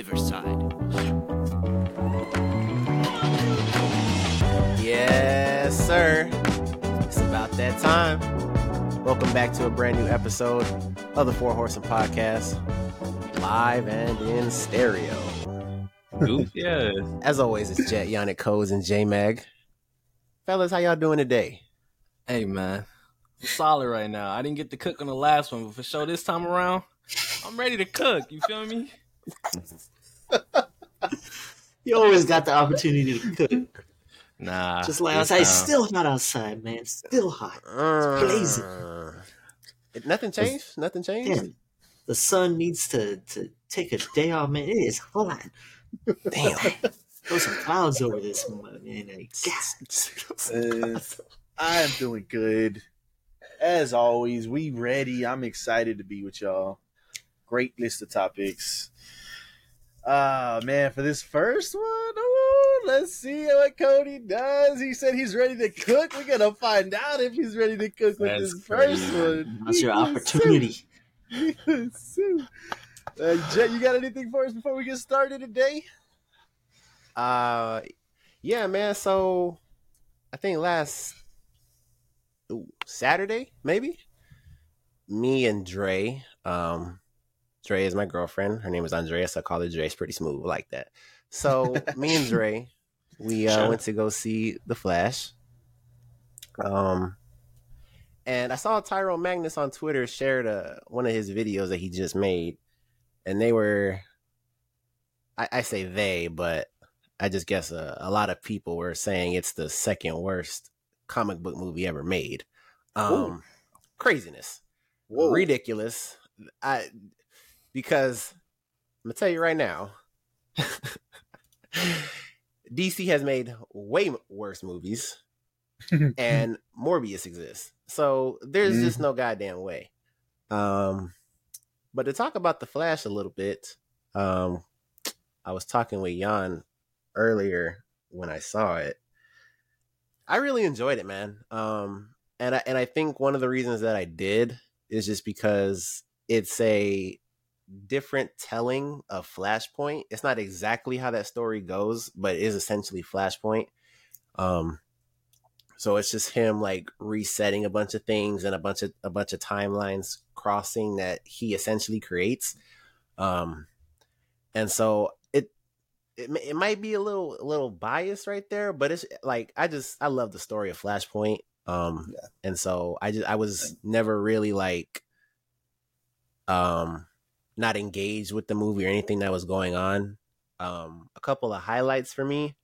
Riverside. Yes, sir. It's about that time. Welcome back to a brand new episode of the Four Horsemen Podcast, live and in stereo. Ooh, yeah. As always, it's Jet, Yannick Codes, and J Mag. Fellas, how y'all doing today? Hey man, I'm solid right now. I didn't get to cook on the last one, but for sure this time around, I'm ready to cook. You feel me? You always got the opportunity to cook. Nah. Just like outside, it's still hot outside, man. It's still hot. blazing. Uh, it- nothing changed? Nothing changed? Damn, the sun needs to, to take a day off, man. It is hot. Damn. Throw some clouds over this, man. Like, gas. Uh, I'm doing good. As always, we ready. I'm excited to be with y'all. Great list of topics. Ah man, for this first one, oh, let's see what Cody does. He said he's ready to cook. We're gonna find out if he's ready to cook with That's this first one. That's your opportunity. Sue. Uh, Jet, you got anything for us before we get started today? Uh, yeah, man. So I think last ooh, Saturday, maybe me and Dre. Um, Dre is my girlfriend. Her name is Andrea, so I call her Dre. It's pretty smooth like that. So me and Dre, we uh, Sure. went to go see The Flash. Um, and I saw Tyrone Magnus on Twitter shared uh, one of his videos that he just made, and they were. I, I say they, but I just guess a, a lot of people were saying it's the second worst comic book movie ever made. Um, craziness, Whoa. ridiculous. I because I'm gonna tell you right now, DC has made way worse movies, and Morbius exists. So there's just no goddamn way. Um, but to talk about the Flash a little bit, um, I was talking with Jan earlier when I saw it. I really enjoyed it, man. Um, and I and I think one of the reasons that I did is just because it's a different telling of Flashpoint. It's not exactly how that story goes, but it is essentially Flashpoint. Um, so it's just him like resetting a bunch of things and a bunch of a bunch of timelines crossing that he essentially creates. Um, and so it it, it might be a little a little biased right there, but it's like I just I love the story of Flashpoint. Um, and so I just I was never really like um not engaged with the movie or anything that was going on. Um, a couple of highlights for me.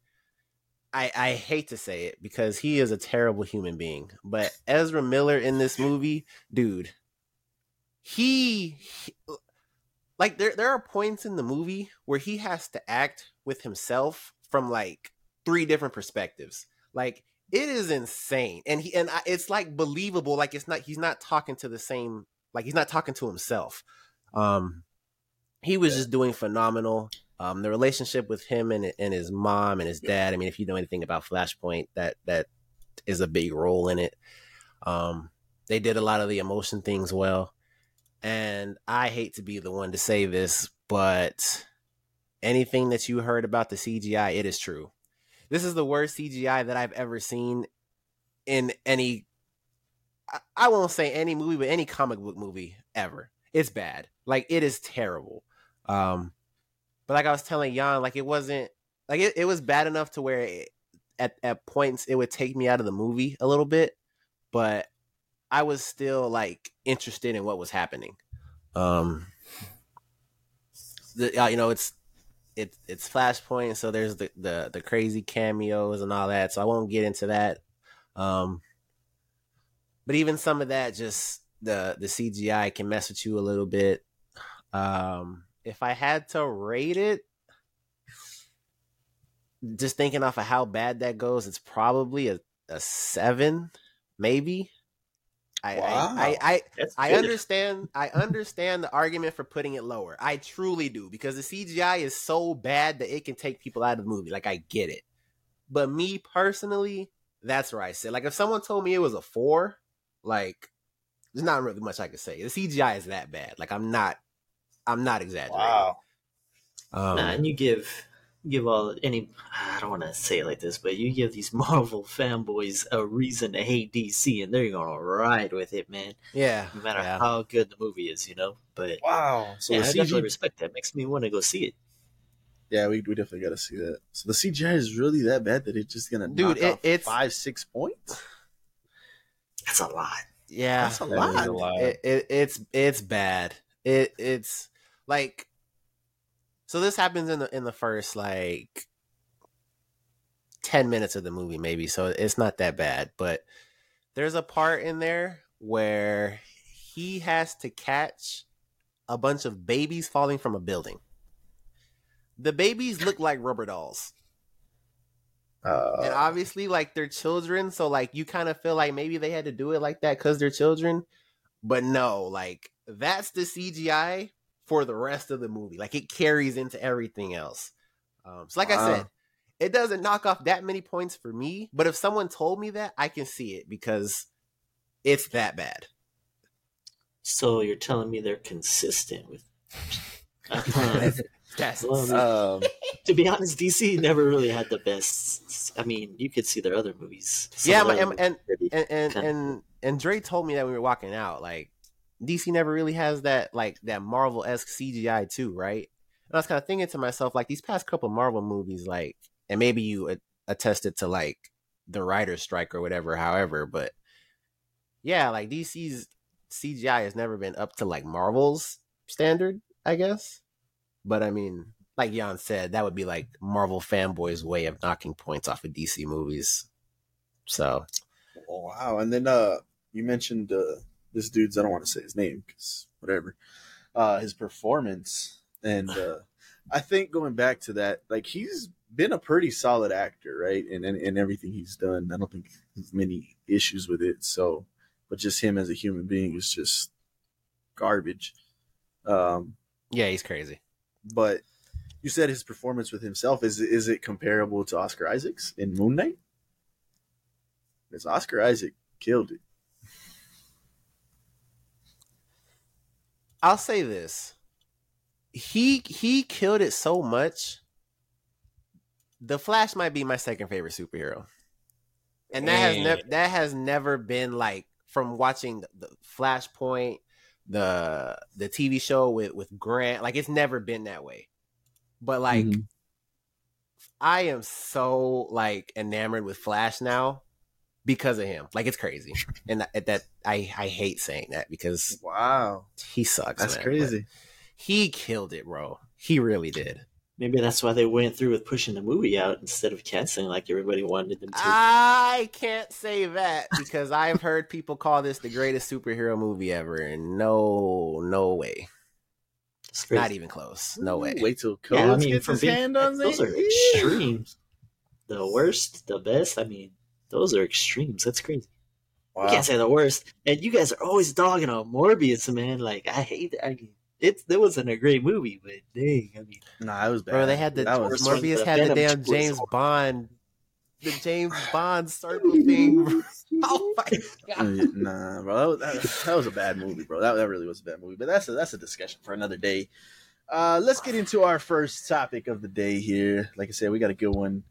I, I hate to say it because he is a terrible human being, but Ezra Miller in this movie, dude, he, he- like there there are points in the movie where he has to act with himself from like three different perspectives. Like it is insane, and he and I, it's like believable. Like it's not he's not talking to the same like he's not talking to himself. Um, he was just doing phenomenal. Um, the relationship with him and and his mom and his dad. I mean, if you know anything about Flashpoint, that that is a big role in it. Um, they did a lot of the emotion things well, and I hate to be the one to say this, but anything that you heard about the CGI, it is true. This is the worst CGI that I've ever seen in any. I- I won't say any movie, but any comic book movie ever. It's bad. Like it is terrible. Um, but like I was telling Jan, like it wasn't like it, it was bad enough to where it, at at points it would take me out of the movie a little bit, but I was still like interested in what was happening. Um, the, uh, you know, it's it it's Flashpoint, so there's the, the the crazy cameos and all that. So I won't get into that. Um, but even some of that, just the the CGI can mess with you a little bit. Um, if I had to rate it, just thinking off of how bad that goes, it's probably a, a seven, maybe. I, Wow. I, I, I I understand. I understand the argument for putting it lower. I truly do because the CGI is so bad that it can take people out of the movie. Like I get it, but me personally, that's where I sit. Like if someone told me it was a four, like there's not really much I could say. The CGI is that bad. Like I'm not, I'm not exaggerating. Wow. Um, Nah, and you give give all any I don't want to say it like this, but you give these Marvel fanboys a reason to hate DC, and they're gonna ride with it, man. yeah, No matter yeah. how good the movie is, you know. But Wow. So yeah, the I definitely CG, respect that. Makes me want to go see it. yeah, we, we definitely got to see that. So the CGI is really that bad that it's just gonna Dude, knock it- off it's- five six points. That's a lot. Yeah, That's a That is lot. a lot. It, it, it's it's bad. It it's like so this happens in the in the first like 10 minutes of the movie maybe so it's not that bad but there's a part in there where he has to catch a bunch of babies falling from a building the babies look like rubber dolls and Uh, obviously like they're children so like you kind of feel like maybe they had to do it like that because they're children but no like that's the cgi for the rest of the movie like it carries into everything else. Um, so like i said it doesn't knock off that many points for me but if someone told me that i can see it because it's that bad. So you're telling me they're consistent with? Uh, that's um, to be honest, DC never really had the best. I mean, you could see their other movies. Some yeah and, movies and pretty- and and Kinda. and and Dre told me that when we were walking out, like DC never really has that like that Marvel esque CGI too, right? And I was kind of thinking to myself, like these past couple Marvel movies, like, and maybe you attested to like the writer's strike or whatever, however, but yeah, like DC's CGI has never been up to like Marvel's standard, I guess. But I mean, like Jan said, that would be like Marvel fanboys' way of knocking points off of DC movies. So Oh, wow. And then uh, you mentioned uh, this dude's, I don't want to say his name because whatever, uh, his performance. And uh, I think going back to that, like he's been a pretty solid actor, right? And, and, and everything he's done. I don't think there's many issues with it. So, but just him as a human being is just garbage. Um, yeah, he's crazy. But you said his performance with himself is is it comparable to Oscar Isaac's in Moon Knight? Because Oscar Isaac killed it. I'll say this. He he killed it so much. The Flash might be my second favorite superhero. And that has never that has never been like from watching the Flashpoint, the the TV show with with Grant, like it's never been that way. But like Mhm. I am so like enamored with Flash now because of him. Like it's crazy. And that, that I I hate saying that because Wow, he sucks. that's man. crazy. But He killed it, bro. He really did. Maybe that's why they went through with pushing the movie out instead of canceling like everybody wanted them to. I can't say that because I've heard people call this the greatest superhero movie ever, and no, no way, It's crazy. not even close. No way. Wait till Codes Yeah, I mean, gets from his being, hand on those are extremes. The worst, the best. I mean, those are extremes. That's crazy. Wow. You can't say the worst. And you guys are always dogging on Morbius, man. Like I hate it. I mean, it's it wasn't a great movie, but dang, I mean, Nah, it was bad. Bro, they had the that was Morbius had the Venom damn James horrible. Bond, the James Bond circle thing. oh my god! nah, bro. That, that, that was a bad movie, bro. That, that really was a bad movie. But that's a that's a discussion for another day. Uh, let's get into our first topic of the day here. Like I said, we got a good one.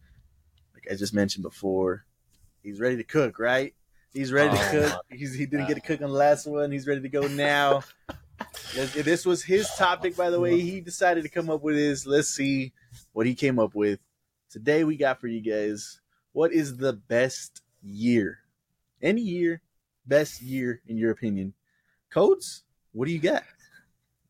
Like I just mentioned before, he's ready to cook, right? He's ready to Oh, cook. He's, he didn't get to cook on the last one. He's ready to go now. This- this was his topic, by the way. He decided to come up with his. Let's see what he came up with. Today we got for you guys. What is the best year? Any year, best year in your opinion? Codes. What do you got?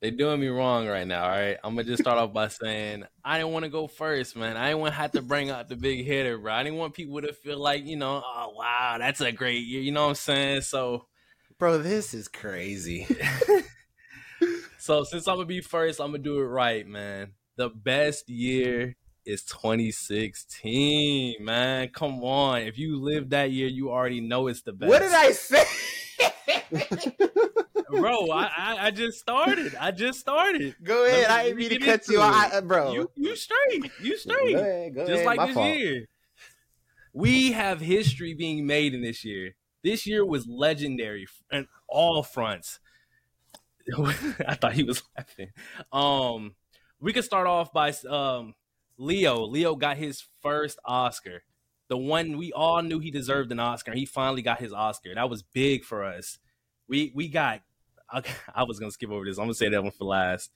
They doing me wrong right now. All right, I'm gonna just start off by saying I didn't want to go first, man. I didn't want to have to bring out the big hitter, bro. I didn't want people to feel like you know, oh wow, that's a great year. You know what I'm saying? So, Bro, this is crazy. so since I'm gonna be first, I'm gonna do it right, man. The best year is 2016, man. Come on, if you lived that year, you already know it's the best. What did I say? bro? I, I I just started. I just started. Go ahead. Me- I didn't mean to cut you off, uh, bro. You you straight. You Go straight. ahead. Go just ahead. like My this fault. year. We have history being made in this year. This year was legendary on all fronts. I thought he was laughing. Um, we could start off by um, Leo. Leo got his first Oscar, the one we all knew he deserved an Oscar. He finally got his Oscar. That was big for us. We we got. I was gonna skip over this. I'm gonna say that one for last.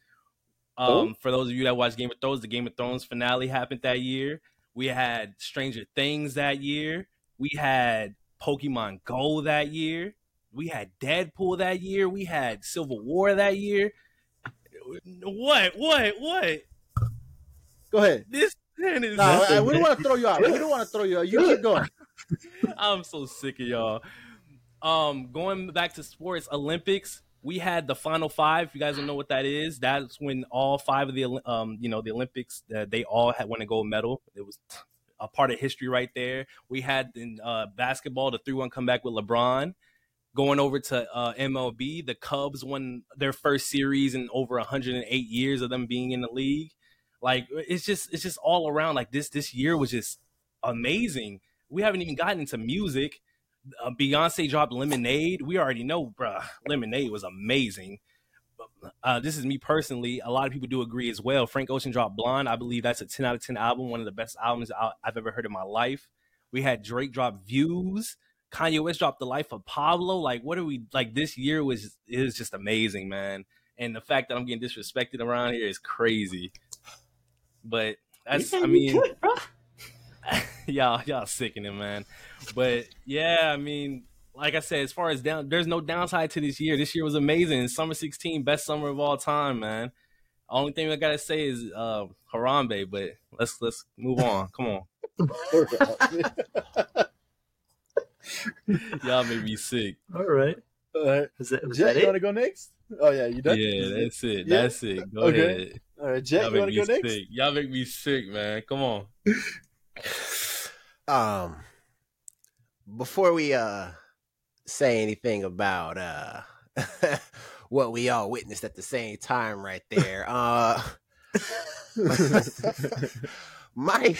Um, for those of you that watch Game of Thrones, the Game of Thrones finale happened that year. We had Stranger Things that year. We had Pokemon Go that year. We had Deadpool that year. We had Civil War that year. What? What? What? Go ahead. This man is. No, I, we don't want to throw you out. We don't want to throw you out. You keep going. I'm so sick of y'all. Um, going back to sports, Olympics. We had the final five. If you guys don't know what that is, that's when all five of the um, you know, the Olympics, uh, they all had won a gold medal. It was a part of history right there. We had in uh, basketball the three one comeback with LeBron. Going over to uh, MLB, the Cubs won their first series in over 108 years of them being in the league. Like it's just it's just all around. Like this this year was just amazing. We haven't even gotten into music. Uh, Beyonce dropped Lemonade. We already know, bruh. Lemonade was amazing. Uh, this is me personally. A lot of people do agree as well. Frank Ocean dropped Blonde. I believe that's a 10 out of 10 album, one of the best albums I've ever heard in my life. We had Drake drop Views. Kanye West dropped The Life of Pablo. Like, what are we like? This year was it was just amazing, man. And the fact that I'm getting disrespected around here is crazy. But that's, I mean, y'all, y'all sickening, man. But yeah, I mean, like I said, as far as down, there's no downside to this year. This year was amazing. Summer 16, best summer of all time, man. Only thing I gotta say is uh, Harambe, but let's let's move on. Come on. Y'all make me sick. All right. All right. Was that, was Jet, that you it? want to go next? Oh yeah, you done? Yeah, that's it. Yeah? That's it. Go Okay. ahead. All right, Jet, Y'all you want make to me go next? sick. Y'all make me sick, man. Come on. Um, before we uh say anything about uh what we all witnessed at the same time, right there, uh, my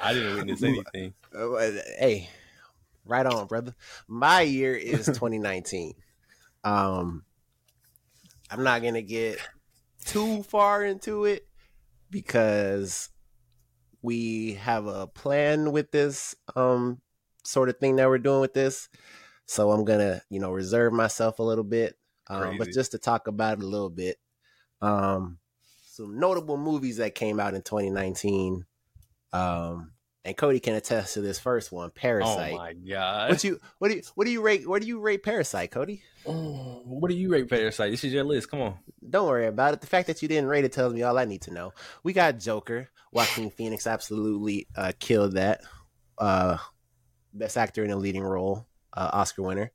I didn't witness anything. uh, hey, right on, brother. My year is 2019. Um, I'm not gonna get too far into it because we have a plan with this um sort of thing that we're doing with this. So I'm gonna, you know, reserve myself a little bit. Um, but just to talk about it a little bit, um, some notable movies that came out in 2019. Um, and Cody can attest to this first one, Parasite. Oh my god. What you what do you what do you rate what do you rate Parasite, Cody? Oh, what do you rate Parasite? This is your list. Come on. Don't worry about it. The fact that you didn't rate it tells me all I need to know. We got Joker. Joaquin Phoenix absolutely uh, killed that. Uh, best actor in a leading role, uh, Oscar winner.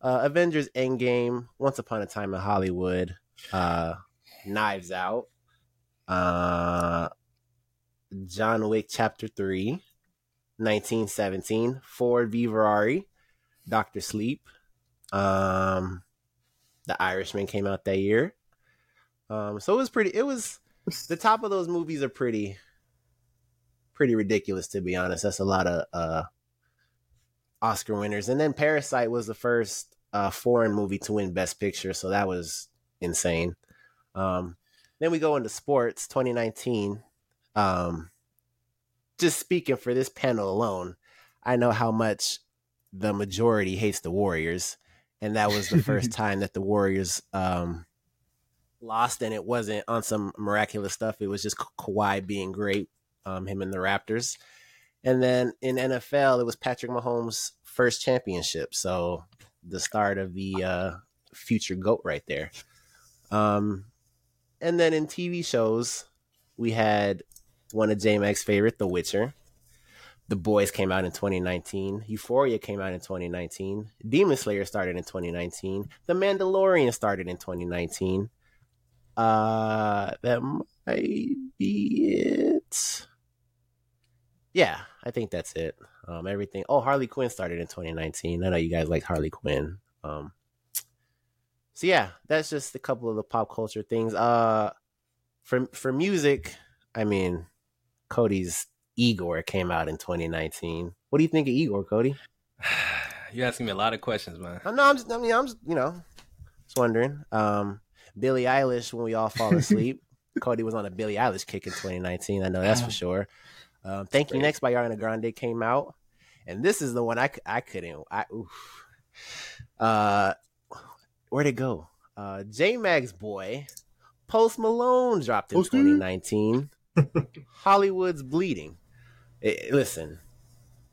Uh, Avengers Endgame, Once Upon a Time in Hollywood, uh, Knives Out, uh, John Wick Chapter 3, 1917, Ford v Ferrari, Doctor Sleep, um, The Irishman came out that year. Um, so it was pretty. It was the top of those movies are pretty, pretty ridiculous to be honest. That's a lot of uh, Oscar winners, and then Parasite was the first uh, foreign movie to win Best Picture, so that was insane. Um, then we go into sports, 2019. Um, just speaking for this panel alone, I know how much the majority hates the Warriors, and that was the first time that the Warriors um, lost, and it wasn't on some miraculous stuff. It was just Ka- Kawhi being great, um, him and the Raptors. And then in NFL, it was Patrick Mahomes' first championship, so the start of the uh, future goat right there. Um, and then in TV shows, we had one of J favorite, The Witcher. The Boys came out in 2019. Euphoria came out in 2019. Demon Slayer started in 2019. The Mandalorian started in 2019. Uh, that might be it. Yeah, I think that's it. Um, everything. Oh, Harley Quinn started in 2019. I know you guys like Harley Quinn. Um, so yeah, that's just a couple of the pop culture things. Uh, for for music, I mean, Cody's Igor came out in 2019. What do you think of Igor, Cody? You're asking me a lot of questions, man. I know. I'm just, I mean, I'm just, you know, just wondering. Um, Billie Eilish when we all fall asleep. Cody was on a Billie Eilish kick in 2019. I know that's for sure. Um, Thank You Next by Ariana Grande came out, and this is the one I, I couldn't. I oof. Uh, where'd it go? Uh, J Mag's boy, Post Malone dropped in Post- 2019. Hollywood's bleeding. Eh, listen,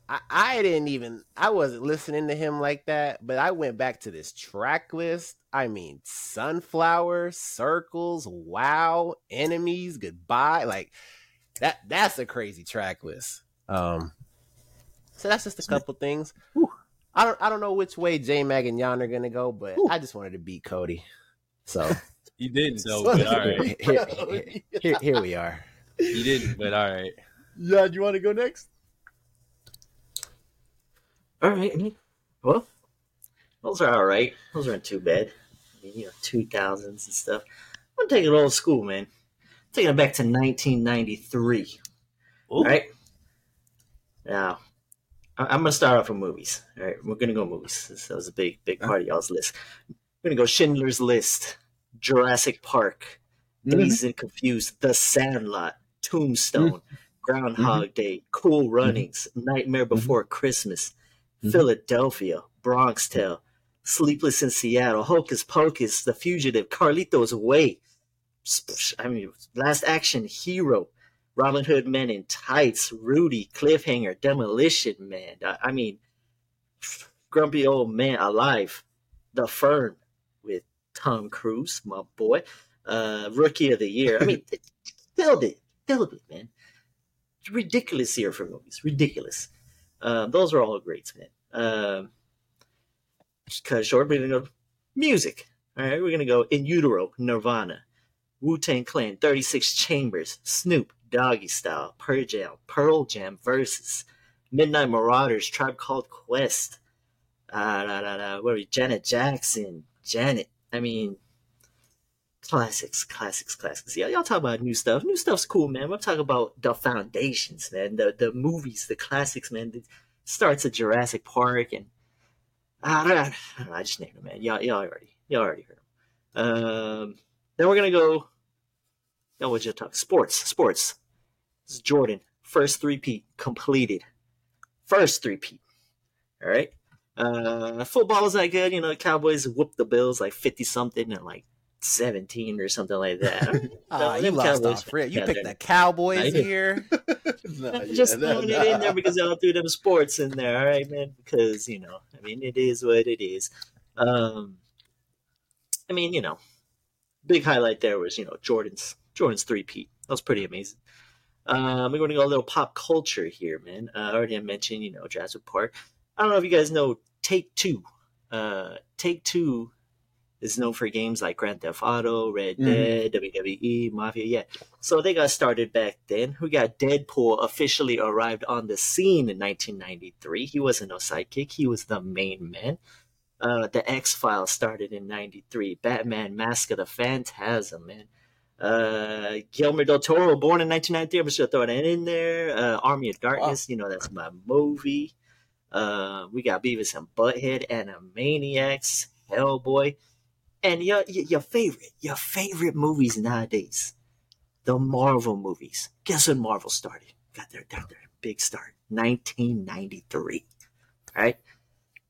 I, I didn't even I wasn't listening to him like that, but I went back to this track list. I mean, sunflower, circles, wow, enemies, goodbye. Like that that's a crazy track list. Um so that's just a couple things. I don't I don't know which way J Mag and Yon are gonna go, but I just wanted to beat Cody. So You didn't though, but all right. here, here, here, here we are. You didn't, but all right. Yeah, do you want to go next? All right. Well, those are all right. Those aren't too bad. I mean, you know, two thousands and stuff. I'm gonna take it old school, man. I'm taking it back to 1993. All right. Now, I- I'm gonna start off with movies. All right, we're gonna go movies. This that was a big, big part of y'all's list. We're gonna go Schindler's List, Jurassic Park, mm-hmm. Dazed and Confused, The Sandlot, Tombstone, mm-hmm. Groundhog mm-hmm. Day, Cool mm-hmm. Runnings, Nightmare Before Christmas. Philadelphia, Bronx Tale, Sleepless in Seattle, Hocus Pocus, The Fugitive, Carlitos Way. I mean, Last Action Hero, Robin Hood Men in Tights, Rudy, Cliffhanger, Demolition Man. I, I mean, Grumpy Old Man Alive, The Firm with Tom Cruise, my boy, uh, Rookie of the Year. I mean, it, killed it, man. It's ridiculous year for movies, ridiculous. Um, those are all greats, man. Just cut short. We're gonna go music. All right, we're gonna go In Utero, Nirvana, Wu Tang Clan, Thirty Six Chambers, Snoop, Doggy Style, Pearl Jam, Pearl Jam versus Midnight Marauders, Tribe Called Quest. Uh, da, da, da, are we? Janet Jackson, Janet. I mean, classics, classics, classics. Yeah, y'all talk about new stuff. New stuff's cool, man. We're talking about the foundations, man. The the movies, the classics, man. It starts at Jurassic Park and I don't, know. I just named them, man. Y'all, y'all already, y'all already heard them. Um, then we're gonna go. Oh, what you talk? Sports, sports. This is Jordan. First three peat completed. First three peat. All right. Uh, football is not good. You know, Cowboys whooped the Bills like fifty something and like seventeen or something like that. Ah, you them lost Cowboys- off. Rip. You picked the Cowboys here. Nah, I'm yeah, just nah, throwing it in there nah. because y'all threw them sports in there, all right, man? Because you know, I mean, it is what it is. Um, I mean, you know, big highlight there was you know Jordan's Jordan's three peat. That was pretty amazing. Um, we're going to go a little pop culture here, man. Uh, I already mentioned, you know, Jurassic Park. I don't know if you guys know Take Two. Uh, Take Two is known for games like Grand Theft Auto, Red Mhm. Dead, WWE, Mafia. Yeah, so they got started back then. We got Deadpool officially arrived on the scene in 1993. He wasn't no sidekick; he was the main man. Uh, the X Files started in '93. Batman: Mask of the Phantasm, man. Uh, Guillermo del Toro, born in 1993. I'm just gonna throw that in there. Uh, Army of Darkness, you know that's my movie. Uh, we got Beavis and Butthead, Animaniacs, Hellboy, and your your favorite, your favorite movies nowadays the Marvel movies. Guess when Marvel started? Got their, their, their big start. 1993. Right?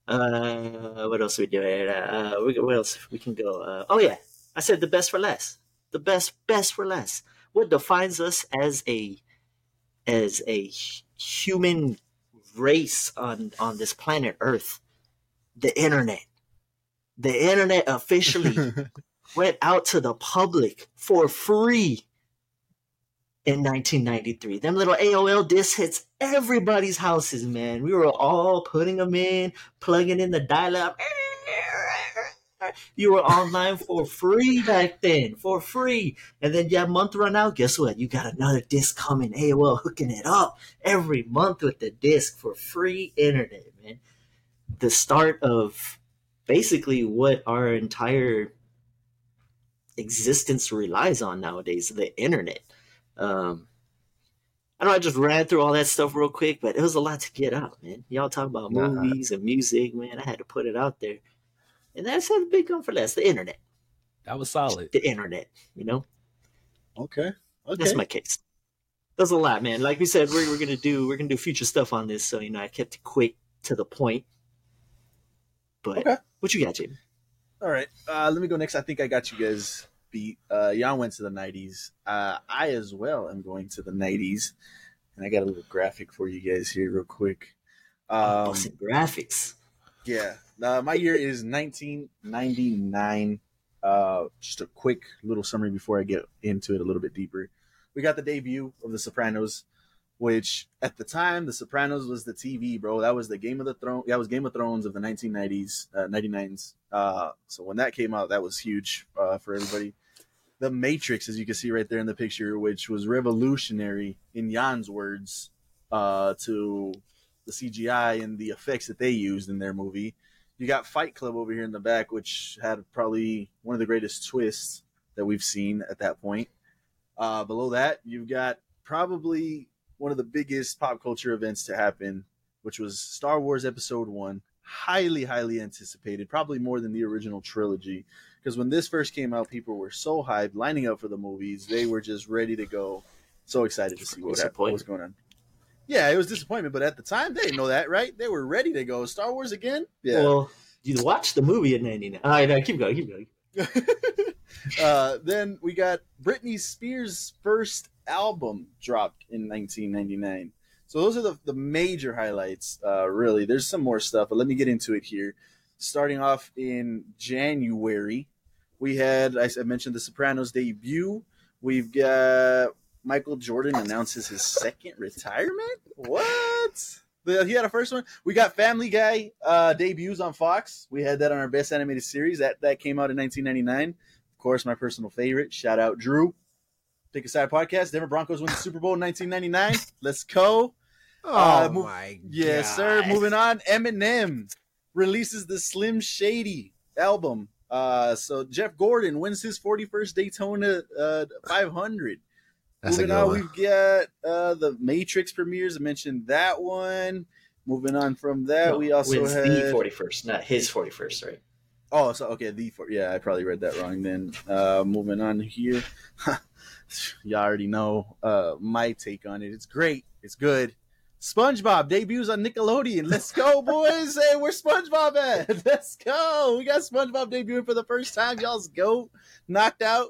Uh, what else are we doing? Uh, we, what else we can go? Uh, oh yeah, I said the best for less. The best, best for less. What defines us as a as a human race on on this planet Earth? The internet. The internet officially went out to the public for free in 1993. Them little AOL discs hits everybody's houses, man. We were all putting them in, plugging in the dial up. You were online for free back then, for free. And then your month run out, guess what? You got another disc coming, AOL hooking it up every month with the disc for free internet, man. The start of basically what our entire existence relies on nowadays the internet um i know i just ran through all that stuff real quick but it was a lot to get out man y'all talk about Nah. movies and music man i had to put it out there and that's a big one for last the internet That was solid. the internet. You know, Okay. Okay. that's my case. That's a lot, man. Like we said, we're, we're gonna do we're gonna do future stuff on this, so you know I kept it quick to the point. But Okay. what you got, Jamie? All right. Uh, let me go next. I think I got you guys beat. Uh, Jan went to the 90s. Uh, I as well am going to the 90s. And I got a little graphic for you guys here, real quick. Um, Awesome graphics. yeah. Uh, my year is 1999. Uh, just a quick little summary before I get into it a little bit deeper. We got the debut of The Sopranos, which at the time, The Sopranos was the TV, bro. That was the Game of the Throne. That was Game of Thrones of the 1990s, uh, 99s. Uh, so when that came out, that was huge uh, for everybody. The Matrix, as you can see right there in the picture, which was revolutionary in Jan's words uh, to the CGI and the effects that they used in their movie. You got Fight Club over here in the back, which had probably one of the greatest twists that we've seen at that point. Uh, below that, you've got probably one of the biggest pop culture events to happen, which was Star Wars Episode One. Highly, highly anticipated, probably more than the original trilogy. Because when this first came out, people were so hyped, lining up for the movies. They were just ready to go. So excited to see what, what was going on. Yeah, it was disappointment, but at the time they didn't know that, right? They were ready to go. Star Wars again? Yeah. Well, you watched the movie in '99. All right, no, keep going, keep going. uh, then we got Britney Spears' first album dropped in 1999. So those are the, the major highlights, uh, really. There's some more stuff, but let me get into it here. Starting off in January, we had, I mentioned The Sopranos debut. We've got Michael Jordan announces his second retirement. What? He had a first one. We got Family Guy uh, debuts on Fox. We had that on our best animated series. That that came out in 1999. Of course, my personal favorite. Shout out Drew. Pick a side podcast. Denver Broncos win the Super Bowl in 1999. Let's go. Oh Uh, move- my Yes, God. sir. Moving on. Eminem releases the Slim Shady album. Uh, so Jeff Gordon wins his 41st Daytona uh, 500. That's a Moving good on, one. we've got uh, the Matrix premieres. I mentioned that one. Moving on from that, No, we also wins had the 41st, not his 41st, right? Oh, so okay, the four. Yeah, I probably read that wrong. Then uh, moving on here, you already know uh, my take on it. It's great. It's good. SpongeBob debuts on Nickelodeon. Let's go, boys! hey, where's SpongeBob at? Let's go. We got SpongeBob debuting for the first time. Y'all's go knocked out.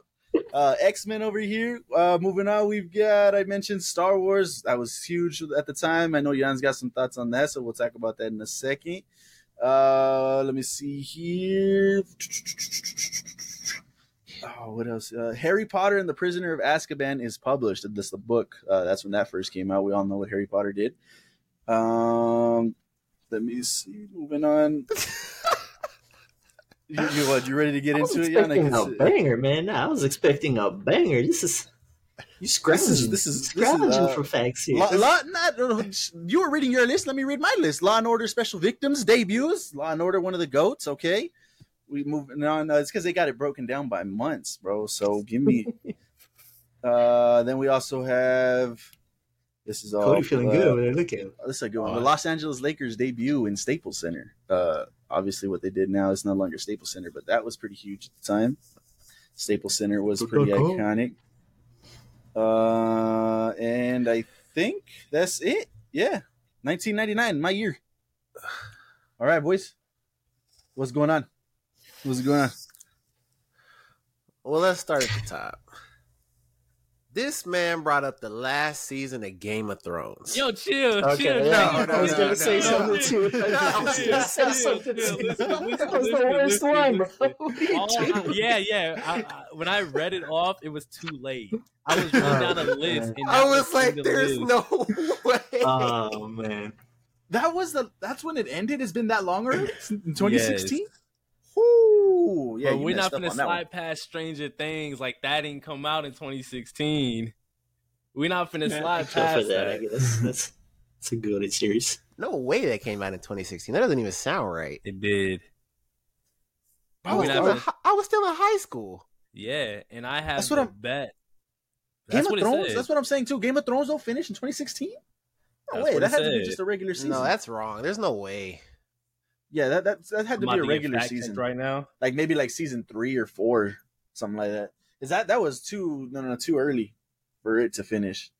Uh, X Men over here. Uh, moving on, we've got I mentioned Star Wars. That was huge at the time. I know Jan's got some thoughts on that, so we'll talk about that in a second. Uh, let me see here. Oh, what else? Uh, Harry Potter and the Prisoner of Azkaban is published. This is the book. Uh, that's when that first came out. We all know what Harry Potter did. Um, let me see. Moving on. you, you what? You ready to get I into it? Expecting can a banger, man. I was expecting a banger. This is you scrounging, This is- this is- this is, uh, for facts here. Law, law, not, you were reading your list. Let me read my list. Law and Order Special Victims debuts. Law and Order, one of the goats. Okay, we moving on. Uh, it's because they got it broken down by months, bro. So give me. uh, then we also have. This is all. Cody feeling uh, good over there. Look at him. This is a good one. The Los Angeles Lakers debut in Staples Center. Uh, obviously, what they did now is no longer Staples Center, but that was pretty huge at the time. Staples Center was pretty Cool. iconic. Uh, and I think that's it. Yeah, 1999, my year. All right, boys. What's going on? What's going on? Well, let's start at the top. This man brought up the last season of Game of Thrones. Yo, chill, Okay, chill. yeah, chill, I was chill, gonna say chill, something chill, too. chill, I was gonna say chill, something chill, too. listen, That listen, was the worst listen, one, bro. listen. What you All I- yeah, yeah. I, I, when I read it off, it was too late. I was running oh, down a list, and I that was like, "There's list. no way." Oh man. That was the. That's when it ended. It's been that long already. In 2016. Whoo! Yeah, but we're not gonna on that one. slide past Stranger Things like that didn't come out in 2016. We're not finna I slide feel past that. I guess that's that's a good series. no way that came out in 2016. That doesn't even sound right. It did. I was, still not in, I was still in high school. Yeah, and I have That's what the I'm- bet. Game of what Thrones. That's what I'm saying too. Game of Thrones don't finish in 2016. No That's way. That it had to be just a regular season. No, that's wrong. There's no way. Yeah. That that that had I'm to be a regular season, right now. like maybe like season three or four. something like that. Is that that was too no no too early for it to finish?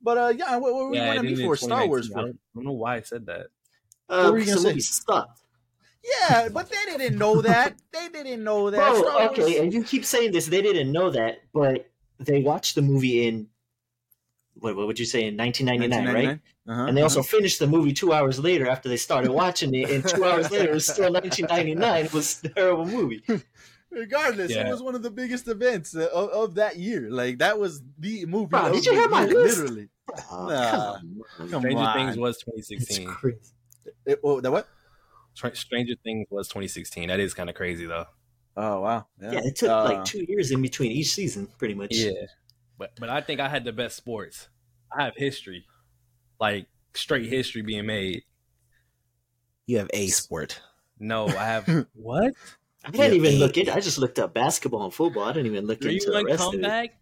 But uh, yeah, what, what were we Yeah, wanting it ended in before Star Wars? 2019. I For? don't, I don't know why I said that. Uh, What were you because gonna the say? movie sucked. Yeah, but they didn't know that. they didn't know that. Bro, Star Wars- okay, and you keep saying this. They didn't know that, but they watched the movie in what, what would you say in 1999, right? Uh-huh, And they also uh-huh. finished the movie two hours later after they started watching it, and two hours later it was still 1999. It was a terrible movie. regardless, it was one of the biggest events uh, of, of that year. Like that was the movie. Bro, did you the hear my year, list? Literally, Oh, Nah, come on. come Stranger on. Things was 2016. It- oh, the what? Str- Stranger Things was 2016. That is kind of crazy though. Oh wow. Yeah, it took Uh, like two years in between each season, pretty much. Yeah, but but I think I had the best sports. I have history, like straight history being made. You have a sport. No, I have what I didn't Yeah. even look into. I just looked up basketball and football. I didn't even look three into the one rest of it. comeback.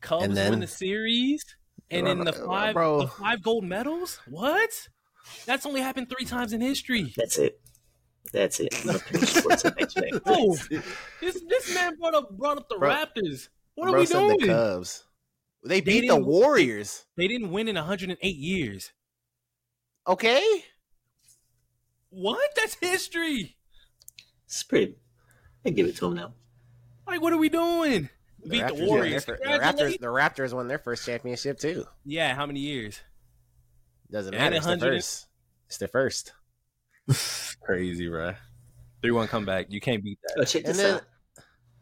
Cubs And then- win the series, and then the five bro. the five gold medals. What? That's only happened three times in history. That's it. That's it. I'm looking at sports and next week. Oh, this this man brought up brought up the Bro- Raptors. What are Bro we doing? the Cubs. They They beat the Warriors. They didn't win in 108 years. Okay. What? That's history. It's pretty. I give it to him now. Like, what are we doing? Beat Raptors the Warriors. their the Raptors, the Raptors won their first championship too. Yeah, how many years? Doesn't And matter. It's the first. It's the first. Crazy, bro. Three one comeback. You can't beat that. Oh, check And this then out.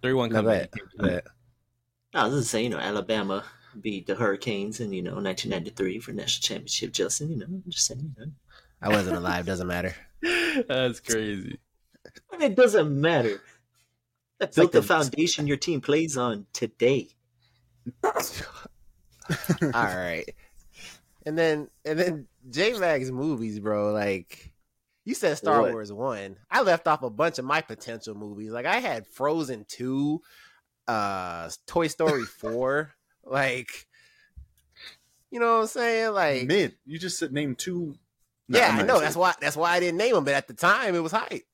Three one no comeback. bet. You can't that. I was just saying, you know, Alabama beat the Hurricanes in you know 1993 for national championship. Justin, you know, I'm just saying. You know. I wasn't alive. Doesn't matter. That's crazy. I mean, it doesn't matter. That like built the, the- foundation your team plays on today. All right. And then and then J Mag's movies, bro. Like you said, Star What? Wars one. I left off a bunch of my potential movies. Like I had Frozen two, uh, Toy Story four. Like, you know what I'm saying? Like, mid. You just said name two. yeah, I'm I not know. That's why. That's why I didn't name them. But at the time, it was hype.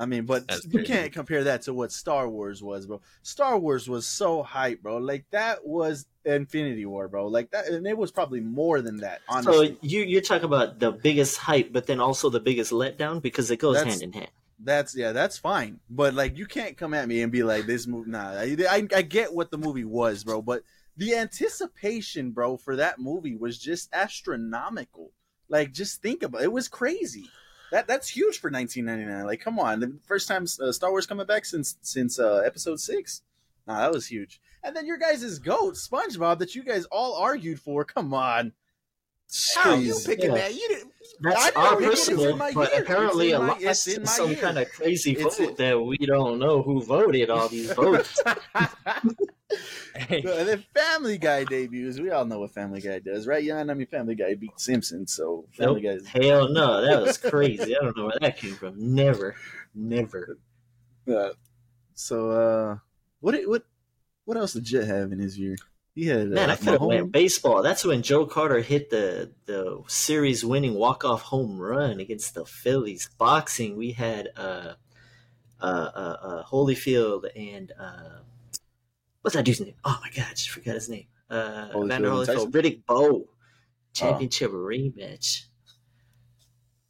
I mean, but That's you crazy. can't compare that to what Star Wars was, bro. Star Wars was so hype, bro. Like that was Infinity War, bro. Like that, and it was probably more than that. Honestly, So you you're talking about the biggest hype, but then also the biggest letdown because it goes That's- hand in hand. That's yeah, that's fine. But like, you can't come at me and be like, "This movie." Nah, I, I, I get what the movie was, bro. But the anticipation, bro, for that movie was just astronomical. Like, just think about it. It was crazy. That that's huge for 1999. Like, come on, the first time uh, Star Wars coming back since since uh, Episode Six. Nah, that was huge. And then your guys' goat, SpongeBob, that you guys all argued for. Come on. How you Jeez. picking Yeah. that? You didn't. That's I know, our because personal, but year. apparently a in my- lot, it's in some year. kind of crazy It's vote in- that we don't know who voted all these votes. Hey, and then Family Guy debuts. We all know what Family Guy does, right? Yeah, I mean Family Guy beat Simpsons, so Family Nope. Guy's Hell no, that was crazy. I don't know where that came from. Never, never. Uh, so uh, what did- what what else did Jet have in his year? He had Man, uh, I could have went baseball. That's when Joe Carter hit the the series winning walk off home run against the Phillies. Boxing, we had uh, uh, uh, uh, Holyfield and uh, what's that dude's name? Oh my god, I just forgot his name. Uh, Holyfield Evander Holyfield? Riddick Bowe, championship rematch.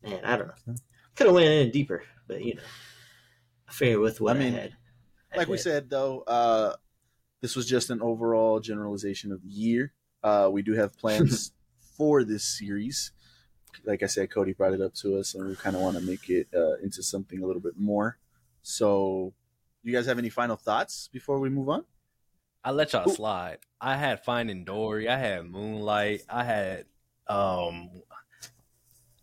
Man, I don't know. Could have went in deeper, but you know, I figured with what I, I mean, had. like we said though, uh, this was just an overall generalization of the year. Uh, we do have plans for this series. Like I said, Cody brought it up to us, and we kind of want to make it uh, into something a little bit more. So, do you guys have any final thoughts before we move on? I let y'all Who- slide. I had Finding Dory. I had Moonlight. I had um.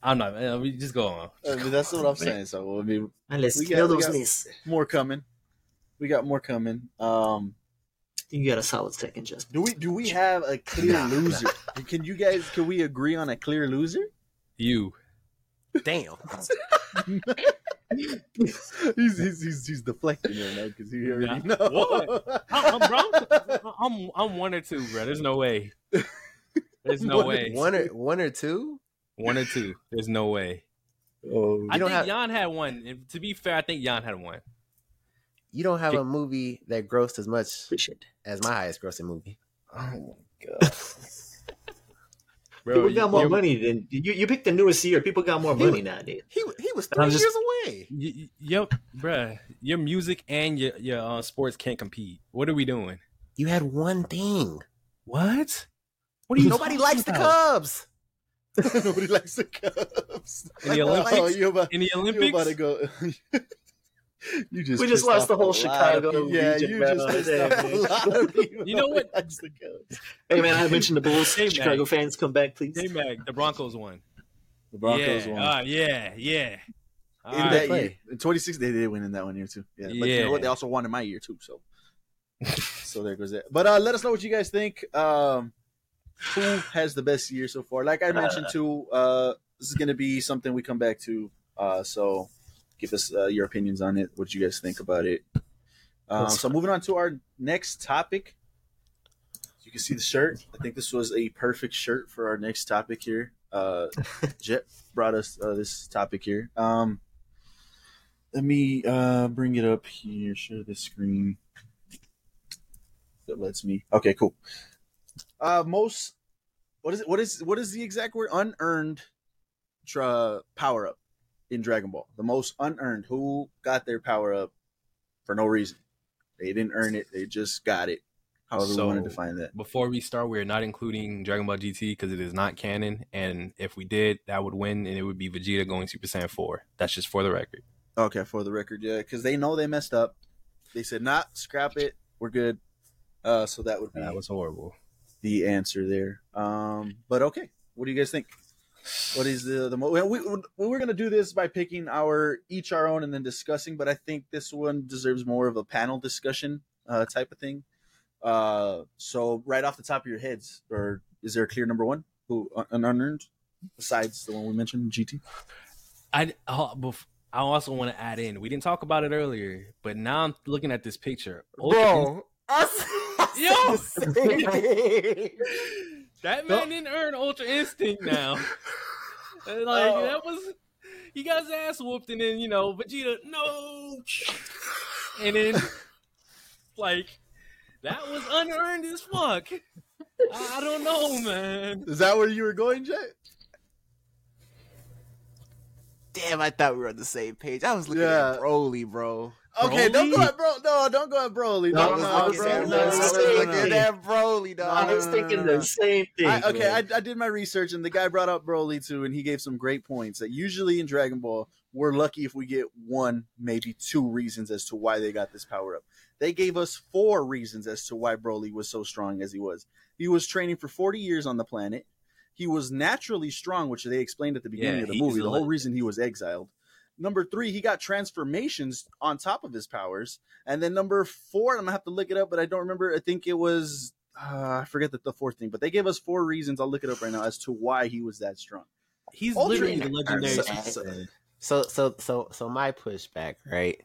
I'm not. uh, We just go on. Uh, that's what I'm saying. So, I mean, And let's we kill got- we those got- lists. more coming. We got more coming. Um, You got a solid second, Justin. do we do we have a clear Nah, loser? Can you guys can we agree on a clear loser? You. Damn. he's, he's, he's, he's deflecting right now because he already Nah. know. What? I'm, I'm, bro, I'm, I'm one or two, bro. There's no way. There's no One- way. One or one or two. One or two. There's no way. Oh, I don't think have- Jan had one. And to be fair, I think Jan had one. You don't have a movie that grossed as much Appreciate as my highest grossing movie. Oh my god. Bro, People you- got more money than you. You picked the newest year. People got more He money was- nowadays. He he was I'm three just- years away. Y- y- Yep, bruh. Your music and your your uh, sports can't compete. What are we doing? You had one thing. What? What are you? Nobody talking likes the? Cubs. Nobody likes the Cubs. In the Oh, Olympics? you about, in the you Olympics. about to go. you just We just lost the whole a lot of Chicago. Yeah, region, you just pissed Yeah, off a lot of people. You know what? Nobody the Cubs. Hey man, I mentioned the Bulls. Hey, man. Chicago fans, come back, please. Hey, Mag, the Broncos won. The Broncos yeah. won. Ah, yeah, yeah. in Ah, that play. year, in 26, they did win in that one year too. Yeah, but you know Yeah. what? They also won in my year too. So, so there goes that. But uh, let us know what you guys think. Um, who has the best year so far? Like I mentioned too, uh, this is going to be something we come back to. Uh, so give us uh, your opinions on it. What you guys think about it? Um, so moving on to our next topic. You can see the shirt. I think this was a perfect shirt for our next topic here. Uh, Jet brought us uh, this topic here. Um, let me uh, bring it up here. Share the screen. That lets me. Okay, cool. Uh, most. What is it? What is what is the exact word? Unearned tra- power up in Dragon Ball. The most unearned. Who got their power up for no reason? They didn't earn it. They just got it. However, we want to So- define that. Before we start, we're not including Dragon Ball GT because it is not canon. And if we did, that would win, and it would be Vegeta going Super Saiyan 4. That's just for the record. Okay, for the record, yeah, because they know they messed up. They said, "Not scrap it. We're good." Uh, so that would be That was horrible. the answer there. Um, but okay, what do you guys think? What is the the mo- well, we we were gonna do this by picking our each our own and then discussing, but I think this one deserves more of a panel discussion uh, type of thing. Uh, so right off the top of your heads, or is there a clear number one who an unearned besides the one we mentioned, GT? I uh, bef- I also want to add in. We didn't talk about it earlier, but now I'm looking at this picture. Ultra Bro, I s- I said the same thing. That man didn't earn Ultra Instinct now. Uh, like Oh. that was he got his ass whooped, and then you know Vegeta no, and then like that was unearned as fuck. I, I don't know, man. Is that where you were going, Jet? Damn, I thought we were on the same page. I was looking Yeah. at Broly, bro. Okay, don't go at bro. No, don't go at Broly. No, No, no, no, looking bro, at, no, I no, was no, no, looking no. at I was thinking the same thing. I, okay, I. I did my research, and the guy brought up Broly too, and he gave some great points. That usually in Dragon Ball, we're lucky if we get one, maybe two reasons as to why they got this power up. They gave us four reasons as to why Broly was so strong as he was. He was training for 40 years on the planet. He was naturally strong, which they explained at the beginning Yeah, of the movie. The whole reason he was exiled. Number three, he got transformations on top of his powers. And then number four, I'm gonna have to look it up, but I don't remember. I think it was uh, I forget the, the fourth thing, but they gave us four reasons. I'll look it up right now as to why he was that strong. He's Ultra literally the legendary. So- so- So so so so my pushback, right?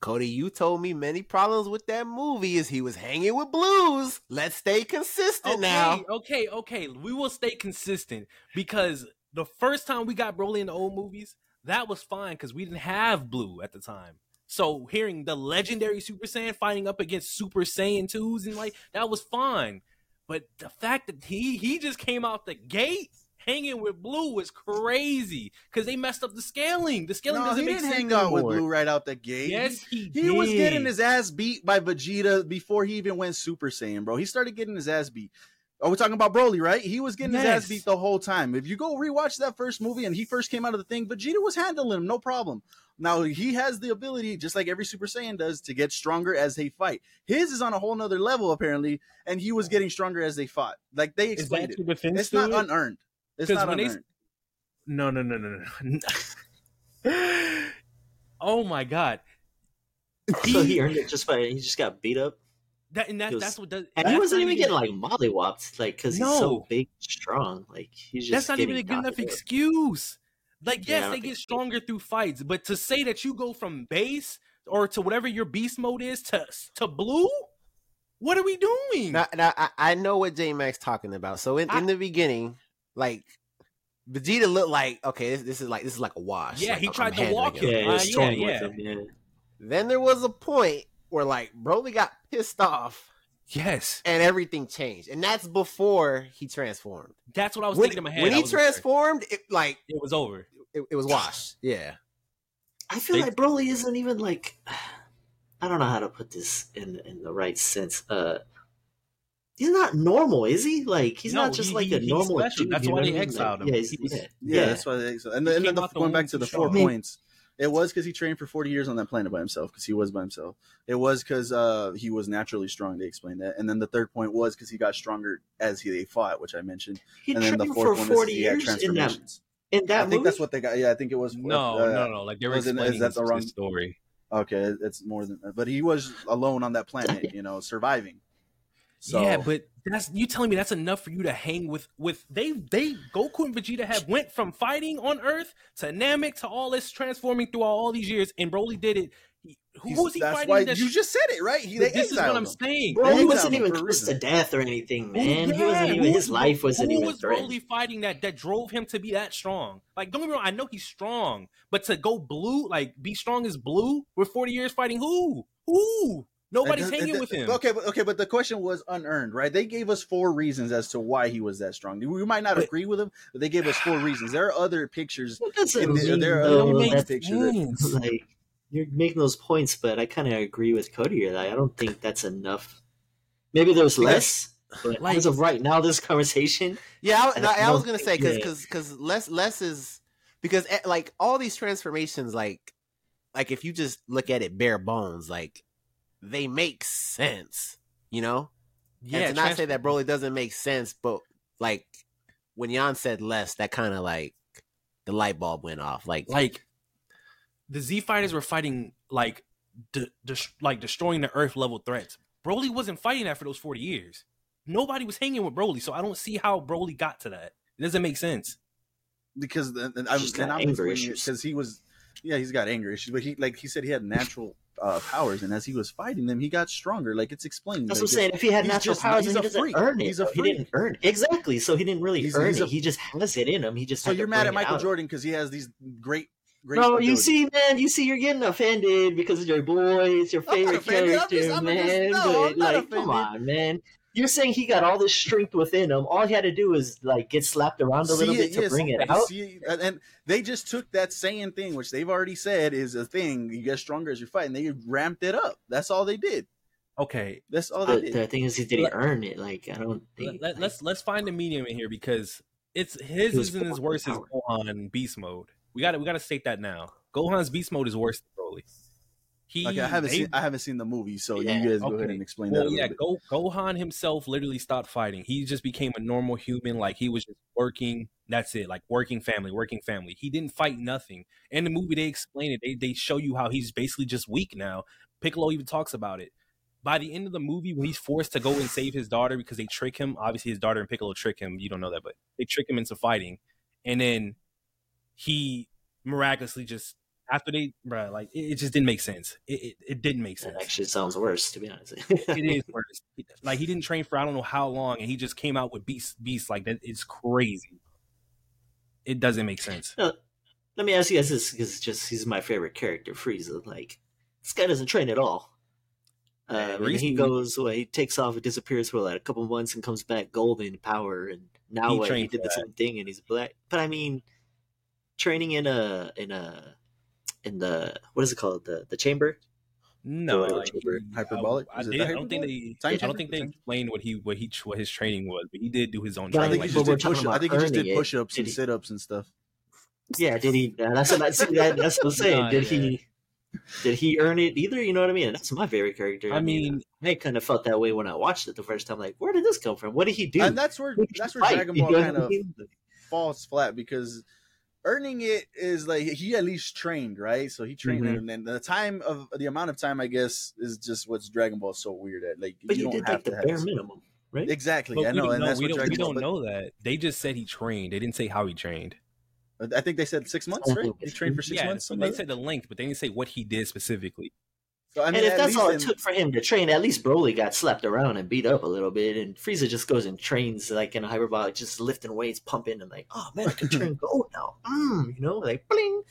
Cody, you told me many problems with that movie is he was hanging with blues. Let's stay consistent Okay, now. okay, okay. We will stay consistent because the first time we got Broly in the old movies, that was fine because we didn't have Blue at the time. So hearing the legendary Super Saiyan fighting up against Super Saiyan twos and like that was fine. But the fact that he he just came out the gate hanging with Blue was crazy because they messed up the scaling. The scaling No, doesn't he make didn't hang out with. Blue right out the gate. Yes, he He was getting his ass beat by Vegeta before he even went Super Saiyan, bro. He started getting his ass beat. Oh, Are we talking about Broly, right? He was getting his ass beat the whole time. If you go rewatch that first movie and he first came out of the thing, Vegeta was handling him, no problem. Now he has the ability, just like every Super Saiyan does, to get stronger as they fight. His is on a whole nother level, apparently, and he was getting stronger as they fought. Like they Is explained that it. your It's not it? unearned. It's not when they- unearned. No, no, no, no, no. oh my god. so he earned it just by he just got beat up, That and that, was- that's what does. and he wasn't even getting like mollywopped, like because he's so big, strong. Like he's just That's not even a good enough excuse. Like, yes, don't they get so. stronger through fights, but to say that you go from base or to whatever your beast mode is to to blue, what are we doing? Now, now I, I know what J Max talking about. So in, I- in the beginning, like Vegeta looked like okay, this, this is like this is like a wash. Yeah, Like, he I'm- tried I'm to walk it. him. Yeah, Uh, yeah, yeah. him. Yeah. Then there was a point where like Broly got pissed off Yes, and everything changed, and that's before he transformed. that's what I was when thinking in my head. when he was like, transformed, it like it was over. it, it was washed. Yeah, I feel They- like Broly isn't even like I don't know how to put this in in the right sense. Uh He's not normal, is he? Like he's No, not just he- like a normal special. dude. That's why what they exiled him. Yeah, that's why. They, so, and then, and then the, going back to the too four strong. points, it was because he trained for forty years on that planet by himself because he was by himself. It was because uh, he was naturally strong. They explained that, and then the third point was because he got stronger as he they fought, which I mentioned. He and then trained the for fourth one is forty years in that in that I think movie. that's what they got. Yeah, I think it was. No, uh, no, no. Like they were wasn't- is explaining that the wrong- story. Okay, it's more than. that. But he was alone on that planet, you know, surviving. So, yeah, but that's you telling me that's enough for you to hang with with they they Goku and Vegeta have went from fighting on Earth to Namek to all this transforming through all these years, and Broly did it. He- Who he's- was he that's fighting? why that you just said it right. He, they this is what I'm him. saying. Bro, he wasn't even for close to death or anything, Who- man. he yeah, wasn't even who- his life wasn't who even was threatened. Broly fighting that that drove him to be that strong? Like, don't get me wrong, I know he's strong, but to go blue, like be strong as blue, with 40 years fighting who? Who? Nobody's And hanging th- with him. Okay, but okay, but the question was unearned, right? They gave us four reasons as to why he was that strong. We might not But- agree with him, but they gave us four reasons. There are other pictures. That doesn't in the- mean, there are other pictures that- like you're making those points, but I kind of agree with Cody here. Like, I don't think that's enough. Maybe there's less, but Like- as of right now, this conversation, yeah. I, I no, I was gonna say because because because less less is because eh, like all these transformations, like like if you just look at it bare bones, like they make sense, you know. yeah, and to not say that Broly doesn't make sense, but like when Jan said less, that kind of like the light bulb went off. Like, like the Z fighters were fighting like de- de- like destroying the Earth level threats. Broly wasn't fighting that for those 40 years. Nobody was hanging with Broly, so I don't see how Broly got to that. It doesn't make sense. because and, and I'm, He's and I'm anger explaining issues. because he was, yeah, he's got anger issues, but he like he said he had natural uh, powers, and as he was fighting them, he got stronger. Like it's explained. that's like, what I'm saying. If he had natural just- powers, he's he a doesn't freak. earn it. He's a though. He didn't earn it. exactly. So he didn't really He's- earn he's it. a- he just has it in him. He just So you're mad at Michael. Jordan because he has these great, great. No, you see, man, you see, you're getting offended because it's your boy, it's your favorite. I'm character, just- I'm just- man. no, but I'm like, come on, man. You're saying he got all this strength within him. All he had to do was like get slapped around a little See bit to yes, bring it out. see- and- and they just took that saying thing, which they've already said is a thing. You get stronger as you fight, and they ramped it up. That's all they did. Okay, That's all uh, they But did. the thing is, he didn't earn it. Like, I don't think. let, like, us let's find a medium in here because it's his He was isn't as born worse with as Gohan beast mode. We got to we got to state that now. Gohan's beast mode is worse than Broly. He Okay, I haven't they- seen I haven't seen the movie, so Yeah, you guys go okay. ahead and explain that. Well, a yeah, bit. Go, Gohan himself literally stopped fighting. He just became a normal human. Like he was just working. That's it. Like working family, working family. He didn't fight nothing. In the movie, they explain it. They they show you how he's basically just weak now. Piccolo even talks about it. By the end of the movie, when he's forced to go and save his daughter because they trick him, obviously his daughter and Piccolo trick him. You don't know that, but they trick him into fighting, and then he miraculously just after they, bruh, like it, it just didn't make sense. It, it it didn't make sense that actually sounds worse, to be honest. it is worse. Like he didn't train for I don't know how long, and he just came out with beast beast like that. It's crazy. It doesn't make sense. Let me ask you guys this because just he's my favorite character, Frieza. Like this guy doesn't train at all. Uh, and he goes, well, he takes off, and disappears for like a couple months, and comes back golden power, and now He what? He did the same thing, and he's black. But I mean, training in a in a in the what is it called the the chamber? No, whatever, like, chamber. Hyperbolic? I, I, did, the I don't think they. hyperbolic? I don't think they explained what he what he what his training was, but he did do his own But I training. think he Like, just did talking push. I think he just did push ups Did and he- sit ups and stuff. Yeah, did he? uh, That's what I see. That, that's what I'm saying. Nah, did yeah. he? Did he earn it either? You know what I mean? That's my favorite character. I mean, I kind of felt that way when I watched it the first time. Like, where did this come from? What did he do? And that's where Who did he that's where fight? Dragon You Ball know kind of falls flat because earning it is like he at least trained, right? So he trained Mhm. it, and then the time of the amount of time, I guess, is just what's Dragon Ball so weird at. Like But you he don't did have like the to have bare minimum, right? Exactly, but I know, and know. that's We what don't, Dragon we don't know that. They just said he trained. They didn't say how he trained. I think they said six months, I right? He trained for six yeah, months. but they said the length, but they didn't say what he did specifically. That. So, I mean, and if that's least all in- it took for him to train, at least Broly got slapped around and beat up a little bit, and Frieza just goes and trains like in a hyperbolic, just lifting weights, pumping, and like, oh man, I can turn gold now. Mm, you know, like bling.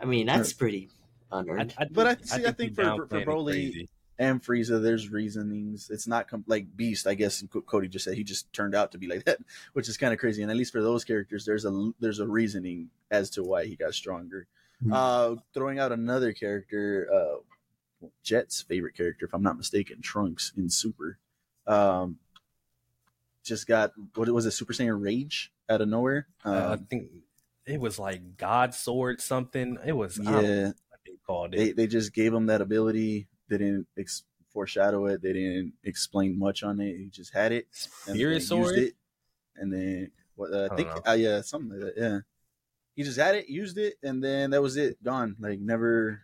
I mean, that's pretty unearned. But I- see, I think you're for- for- for downplaying it Broly- crazy. and Frieza, there's reasonings. It's not com- like Beast, I guess. Cody just said he just turned out to be like that, which is kind of crazy. And at least for those characters, there's a there's a reasoning as to why he got stronger. Hmm. Uh, throwing out another character, uh, Jet's favorite character, if I'm not mistaken, Trunks in Super. Um, just got what was it, Super Saiyan Rage out of nowhere. Uh, I Um, think it was like God Sword something. It was I don't know yeah, they called it. they they just gave him that ability. They didn't ex- foreshadow it. They didn't explain much on it. He just had it. and Spirit Sword. used it, and then what? Uh, I I think, uh, yeah, something like that. Yeah, he just had it, used it, and then that was it. Gone. Like never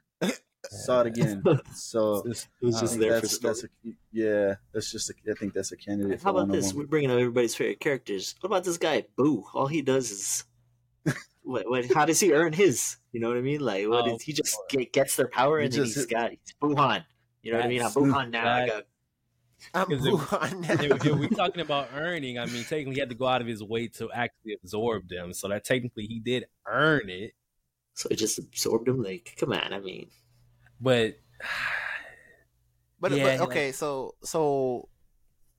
saw it again. So It was just think there for that's, story. that's a, yeah, that's just. A, I think that's a candidate. How for about this? We're bringing up everybody's favorite characters. What about this guy, Buu? All he does is, what, what, how does he earn his? You know what I mean? Like, what Oh, is, he just get, gets their power He and then just- he's got he's Buuhan. You know what I mean? I'm That's- Buhan now. I that- got I'm Because if- Wuhan if, if we're talking about earning, I mean, technically, he had to go out of his way to actually absorb them. So that technically he did earn it. so it just absorbed him. Like, come on. I mean, But But, Yeah, but like- okay, so so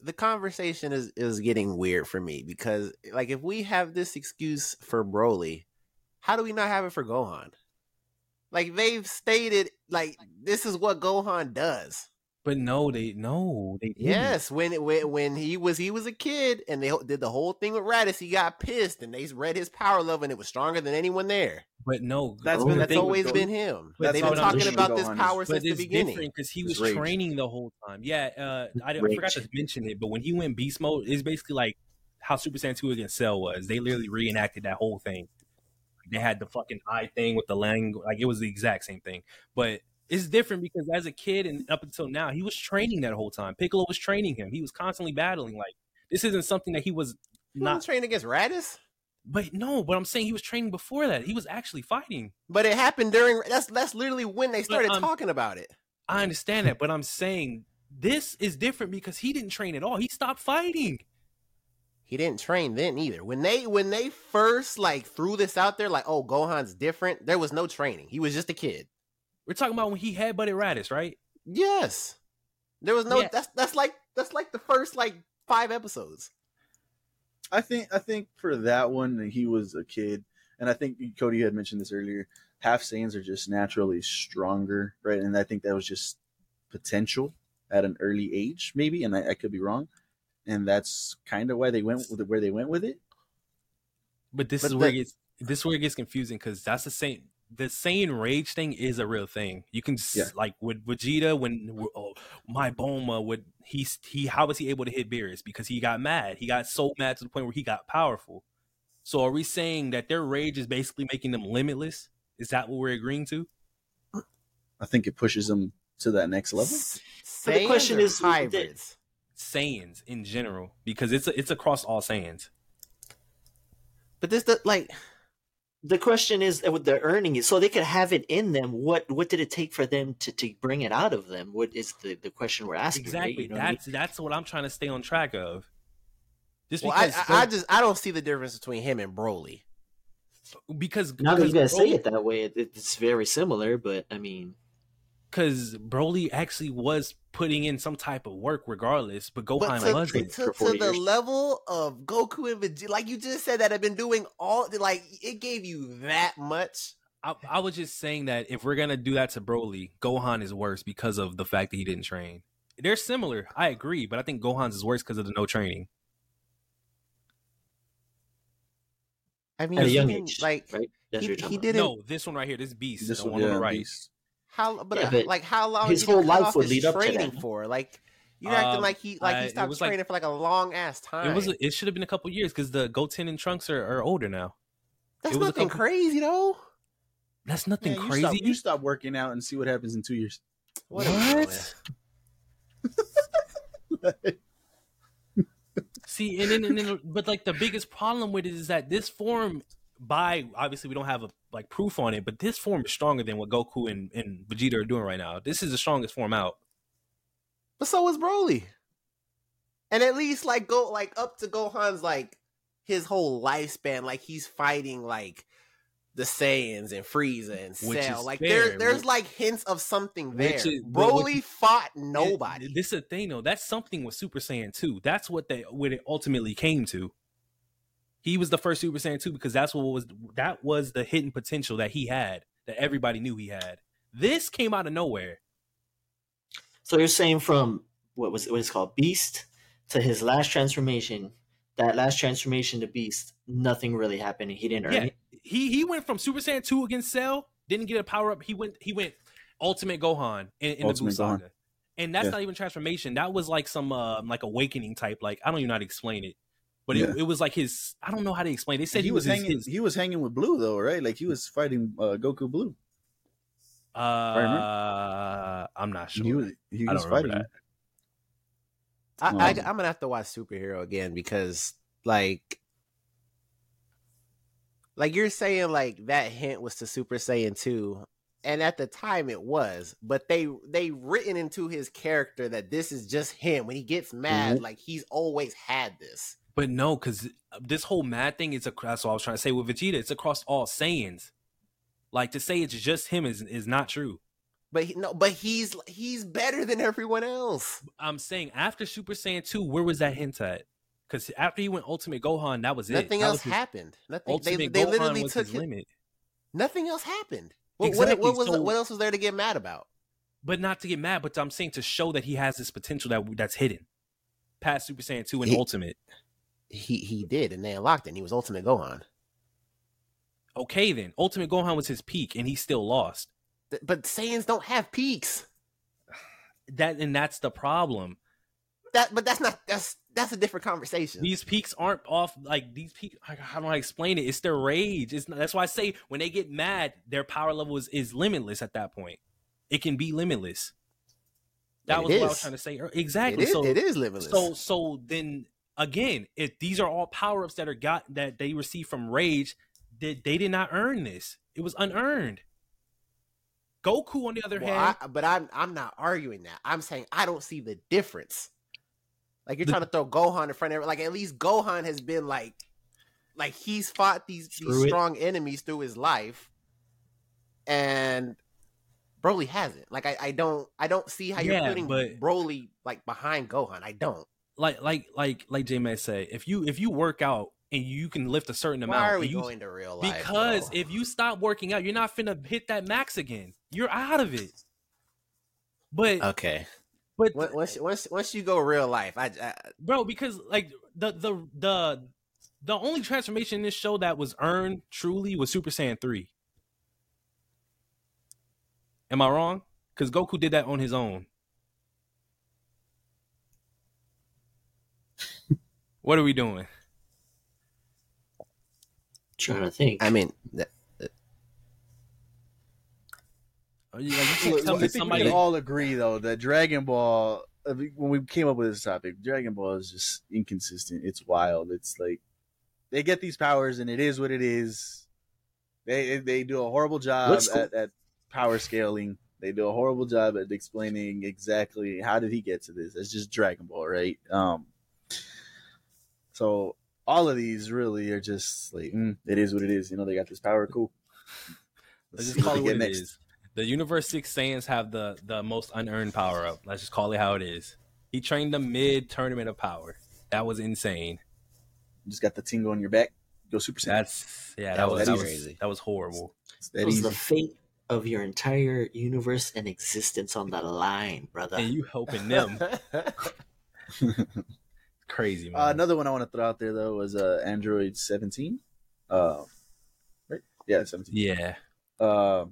the conversation is is getting weird for me because like if we have this excuse for Broly, how do we not have it for Gohan? Like they've stated like this is what Gohan does. But no, they no, they didn't. Yes, when when when he was he was a kid and they did the whole thing with Raditz, he got pissed and they read his power level and it was stronger than anyone there. But no, That's been That's always Gohan. been him. But They've been talking about this power but since the beginning. because he was training the whole time. Yeah, uh, I, I forgot to mention it, but when he went beast mode, it's basically like how Super Saiyan 2 against Cell was. They literally reenacted that whole thing. They had the fucking eye thing with the lang, like it was the exact same thing. But it's different because as a kid and up until now, he was training that whole time. Piccolo was training him. He was constantly battling. Like this isn't something that he was He wasn't training against Raditz, But no, but I'm saying he was training before that. He was actually fighting. but it happened during. That's that's literally when they started um, talking about it. I understand that, but I'm saying this is different because he didn't train at all. He stopped fighting. He didn't train then either. When they when they first like threw this out there, like, oh, Gohan's different. There was no training. He was just a kid. We're talking about when he had headbutted Raditz, right? Yes, there was no. Yeah. That's that's like that's like the first like five episodes. I think I think for that one he was a kid, and I think Cody had mentioned this earlier. Half Saiyans are just naturally stronger, right? And I think that was just potential at an early age, maybe, and I, I could be wrong. And that's kind of why they went with it, where they went with it. But this But is where it gets this is where it gets confusing because that's the same. The Saiyan rage thing is a real thing. You can s Yeah. like with Vegeta when oh, my Bulma would he he how was he able to hit Beerus because he got mad. He got so mad to the point where he got powerful. So are we saying that their rage is basically making them limitless? Is that what we're agreeing to? I think it pushes them to that next level. S- the question or is, the- hybrids. Saiyans in general because it's it's across all Saiyans. But this the like the question is uh, with the earning it, so they could have it in them. What what did it take for them to, to bring it out of them? What is the, the question we're asking? right? Exactly. You know what I mean? that's that's what I'm trying to stay on track of. Just well, because I, I just I don't see the difference between him and Broly. because now that you because guys say it that way, it, it's very similar. But I mean, because Broly actually was putting in some type of work regardless, but But Gohan to, wasn't. to, for to the level of Goku and Vegeta, like you just said, that have been doing all like it gave you that much. I, I was just saying that if we're gonna do that to Broly, Gohan is worse because of the fact that he didn't train. They're similar, I agree, but I think Gohan's is worse because of the no training. I mean, at a young age, like right? That's he- he did about. it- No, this one right here, this Beast, This the one, one on the right. Beast. How, but, Yeah, uh, but like how long his did he whole life off would his lead up to training that. for? Like you're acting Um, like he like I- he stopped was like- training for like a long ass time. It was. It should have been a couple years because the Goten and Trunks are, are older now. That's it was nothing couple- crazy though. That's nothing Man, you crazy. stop, you stop working out and see what happens in two years. What? are What? doing? See, and then, and then, but like the biggest problem with it is that this form, by obviously we don't have a like proof on it, but this form is stronger than what Goku and, and Vegeta are doing right now. This is the strongest form out. But so was Broly. And at least like go like up to Gohan's like his whole lifespan, like he's fighting like the Saiyans and Frieza and Which Cell. Like fair, there, there's like hints of something there. Is- Broly you- fought nobody. This is a thing though. That's something with Super Saiyan 2. That's what they what it ultimately came to. He was the first Super Saiyan 2 because that's what was that was the hidden potential that he had that everybody knew he had. This came out of nowhere. So you're saying from what was what is called Beast to his last transformation, that last transformation to Beast, nothing really happened. He didn't earn Yeah. it. He he went from Super Saiyan 2 against Cell, didn't get a power up. He went he went Ultimate Gohan in, in the Ultimate Buu Gohan. Saga. And that's Yeah. not even transformation. That was like some uh like awakening type. Like I don't even know how to explain it. But it, Yeah. it was like his I don't know how to explain. It. They said he, was, his- hanging. his- He was hanging with Blue though, right? Like he was fighting uh, Goku Blue. Uh, I'm not sure. He was. He I was don't remember fighting. I, I, Um, I'm gonna have to watch superhero again because like like you're saying like that hint was to Super Saiyan 2 and at the time it was but they they written into his character that this is just him when he gets mad Mhm. like he's always had this But no, because this whole mad thing is across. That's what I was trying to say with Vegeta. It's across all Saiyans. Like to say it's just him is is not true. but he, no but he's he's better than everyone else I'm saying after Super Saiyan two, where was that hint at? Because after he went Ultimate Gohan, that was it. nothing else happened nothing Ultimate they Gohan literally was took his his, limit, nothing else happened what, Exactly, what, what was so- what else was there to get mad about but not to get mad. But I'm saying to show that he has this potential that that's hidden past Super Saiyan two and He- Ultimate. He he did and they unlocked it and he was ultimate gohan Okay, then Ultimate Gohan was his peak, and he still lost. Th- but Saiyans don't have peaks. That and that's the problem. That, but that's not that's that's a different conversation. These peaks aren't off like these peaks. How do I explain it? It's their rage. It's not, that's why I say when they get mad, their power level is, is limitless at that point. It can be limitless. That It was what I was trying to say. Exactly. is, so it is limitless. so so then again, if these are all power ups that are got that they receive from rage, they, they did not earn this. It was unearned. Goku, on the other Well, hand, I, but I'm I'm not arguing that. I'm saying I don't see the difference. Like you're The- trying to throw Gohan in front of like at least Gohan has been like like he's fought these these it. strong enemies through his life, and Broly hasn't. Like I, I don't I don't see how you're putting but- Broly like behind Gohan. I don't. Like like like like J May say, if you if you work out and you can lift a certain amount, Why are we you, going to real life? because bro? if you stop working out, you're not finna hit that max again. You're out of it. But okay, but Once- once once once you go real life, I, I bro, because like the the the the only transformation in this show that was earned truly was Super Saiyan three. Am I wrong? Because Goku did that on his own. What are we doing? trying to think. I mean, th- Are you, like, you can't Look, tell I me think we can all agree though that Dragon Ball. When we came up with this topic, Dragon Ball is just inconsistent. It's wild. It's like they get these powers, and it is what it is. They they do a horrible job cool- at, at power scaling. They do a horrible job at explaining exactly how did he get to this. It's just Dragon Ball, right? Um. So all of these really are just like mm, it is what it is. You know, they got this power. Cool. Let's see just call it what get it is. The Universe Six Saiyans have the the most unearned power up. Let's just call it how it is. He trained them mid tournament of power. That was insane. You just got the tingle on your back. Go Super Saiyan. That's yeah. That, That was was that was crazy. that was horrible. It's It that was easy. the fate of your entire universe and existence on the line, brother. And you helping them crazy man. Uh, another one I want to throw out there though was uh, Android 17. Uh, right? Yeah, 17. yeah. Uh,